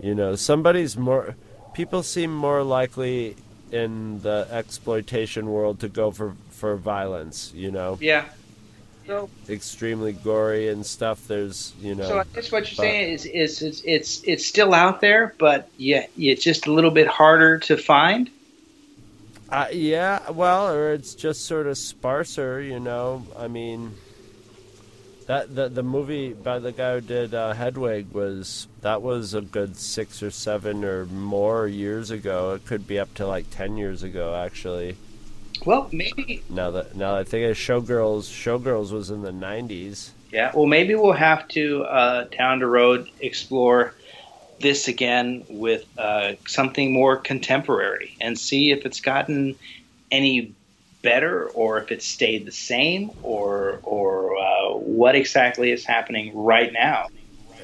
You know, somebody's more. People seem more likely in the exploitation world to go for for violence. You know, Yeah. So, extremely gory and stuff. There's you know. so I guess what you're but- saying is, is it's it's it's still out there, but yeah, it's just a little bit harder to find. Uh, yeah, well, or it's just sort of sparser, you know. I mean, that the the movie by the guy who did uh, Hedwig was that was a good six or seven or more years ago. It could be up to like ten years ago, actually. Well, maybe Now that now that I think of Showgirls, Showgirls was in the nineties. Yeah, well, maybe we'll have to uh, down the road explore this again with uh, something more contemporary and see if it's gotten any better or if it stayed the same or or uh, what exactly is happening right now.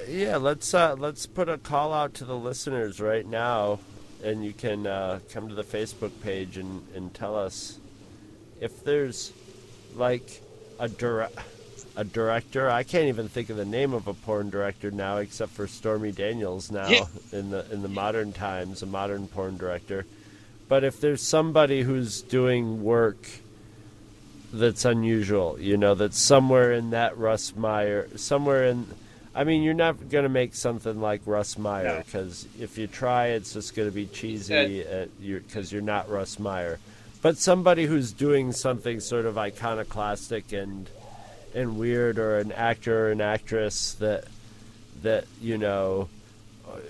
Yeah, let's uh, let's put a call out to the listeners right now, and you can uh, come to the Facebook page and, and tell us if there's like a dire- a director. I can't even think of the name of a porn director now, except for Stormy Daniels now Yeah. in the in the modern times, a modern porn director. But if there's somebody who's doing work that's unusual, you know, that's somewhere in that Russ Meyer, somewhere in. I mean, you're not going to make something like Russ Meyer No. because if you try, it's just going to be cheesy because you're, you're not Russ Meyer. But somebody who's doing something sort of iconoclastic and and weird, or an actor or an actress that that you know,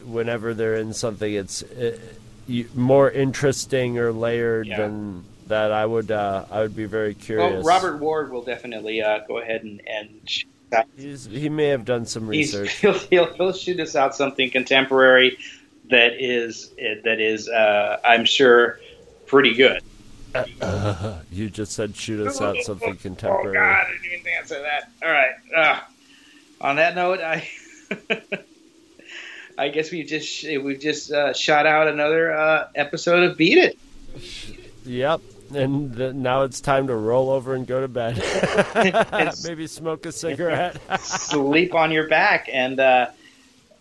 whenever they're in something, it's uh you, more interesting or layered Yeah. than that. I would uh, I would be very curious. Well, Robert Ward will definitely uh, go ahead and and He's, he may have done some research. he'll, he'll he'll shoot us out something contemporary that is that is uh, I'm sure pretty good. Uh, you just said shoot us out something contemporary. Oh. God, I didn't even answer that. All right. Uh, on that note, I I guess we've just we've just uh, shot out another uh, episode of Beat It. Yep. And th- now it's time to roll over and go to bed. Maybe smoke a cigarette. sleep on your back and uh,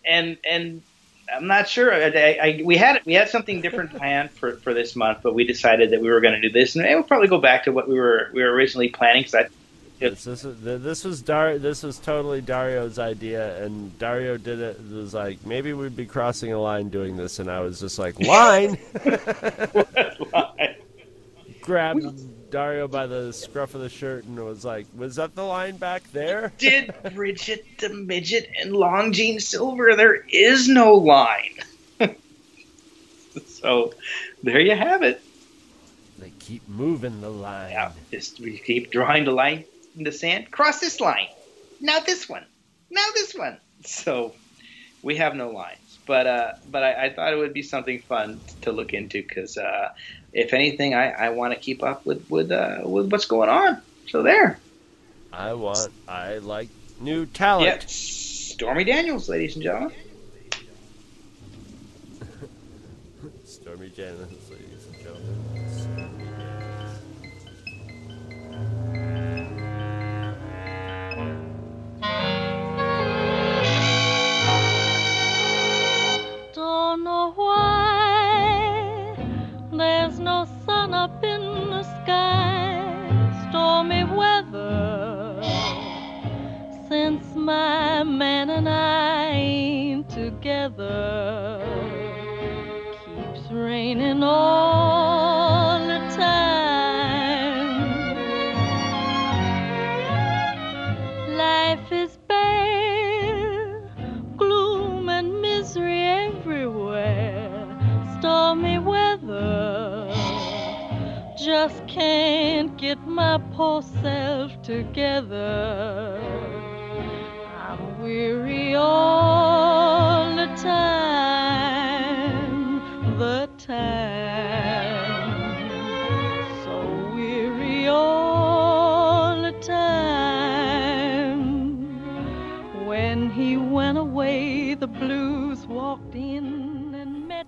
and and I'm not sure. I, I, we had we had something different planned for, for this month, but we decided that we were going to do this, and we'll probably go back to what we were we were originally planning. Because I This, this, was- this was Dar- This was totally Dario's idea, and Dario did it. it Was like maybe we'd be crossing a line doing this, and I was just like line. Grabbed Dario by the scruff of the shirt and was like, "Was that the line back there?" did Bridget the midget and Long Jeanne Silver. There is no line. so there you have it. They keep moving the line. Yeah, just we keep drawing the line in the sand. Cross this line. Now this one. Now this one. So we have no lines, but uh, but I, I thought it would be something fun to look into because uh, if anything, I, I want to keep up with with uh, with what's going on. So there. I want. I like new talent. Yep. Stormy Daniels, ladies and gentlemen. Stormy Daniels, ladies and gentlemen. Stormy Daniels. Don't know why there's no sun up in the sky. Stormy weather since my man and I ain't together. Keeps raining all the time. Life is bare, gloom and misery everywhere. Stormy weather, just can't get my poor self together. I'm weary all the time, the time.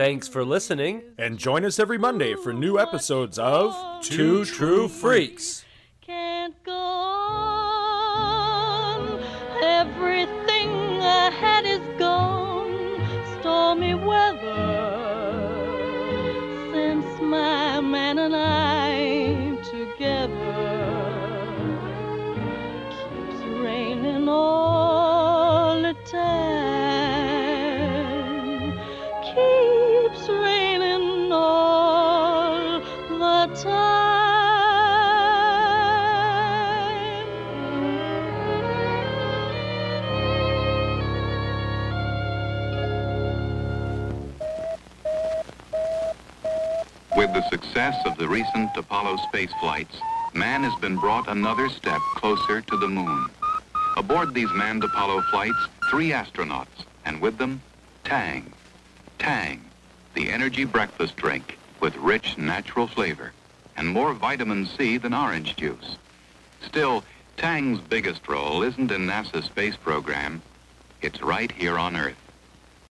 Thanks for listening. And join us every Monday for new episodes of Two True Freaks. can't go on. Everything I had is gone. Stormy weather since my man and I With the success of the recent Apollo space flights, man has been brought another step closer to the moon. Aboard these manned Apollo flights, three astronauts, and with them, Tang. Tang, the energy breakfast drink with rich natural flavor and more vitamin C than orange juice. Still, Tang's biggest role isn't in NASA's space program. It's right here on Earth.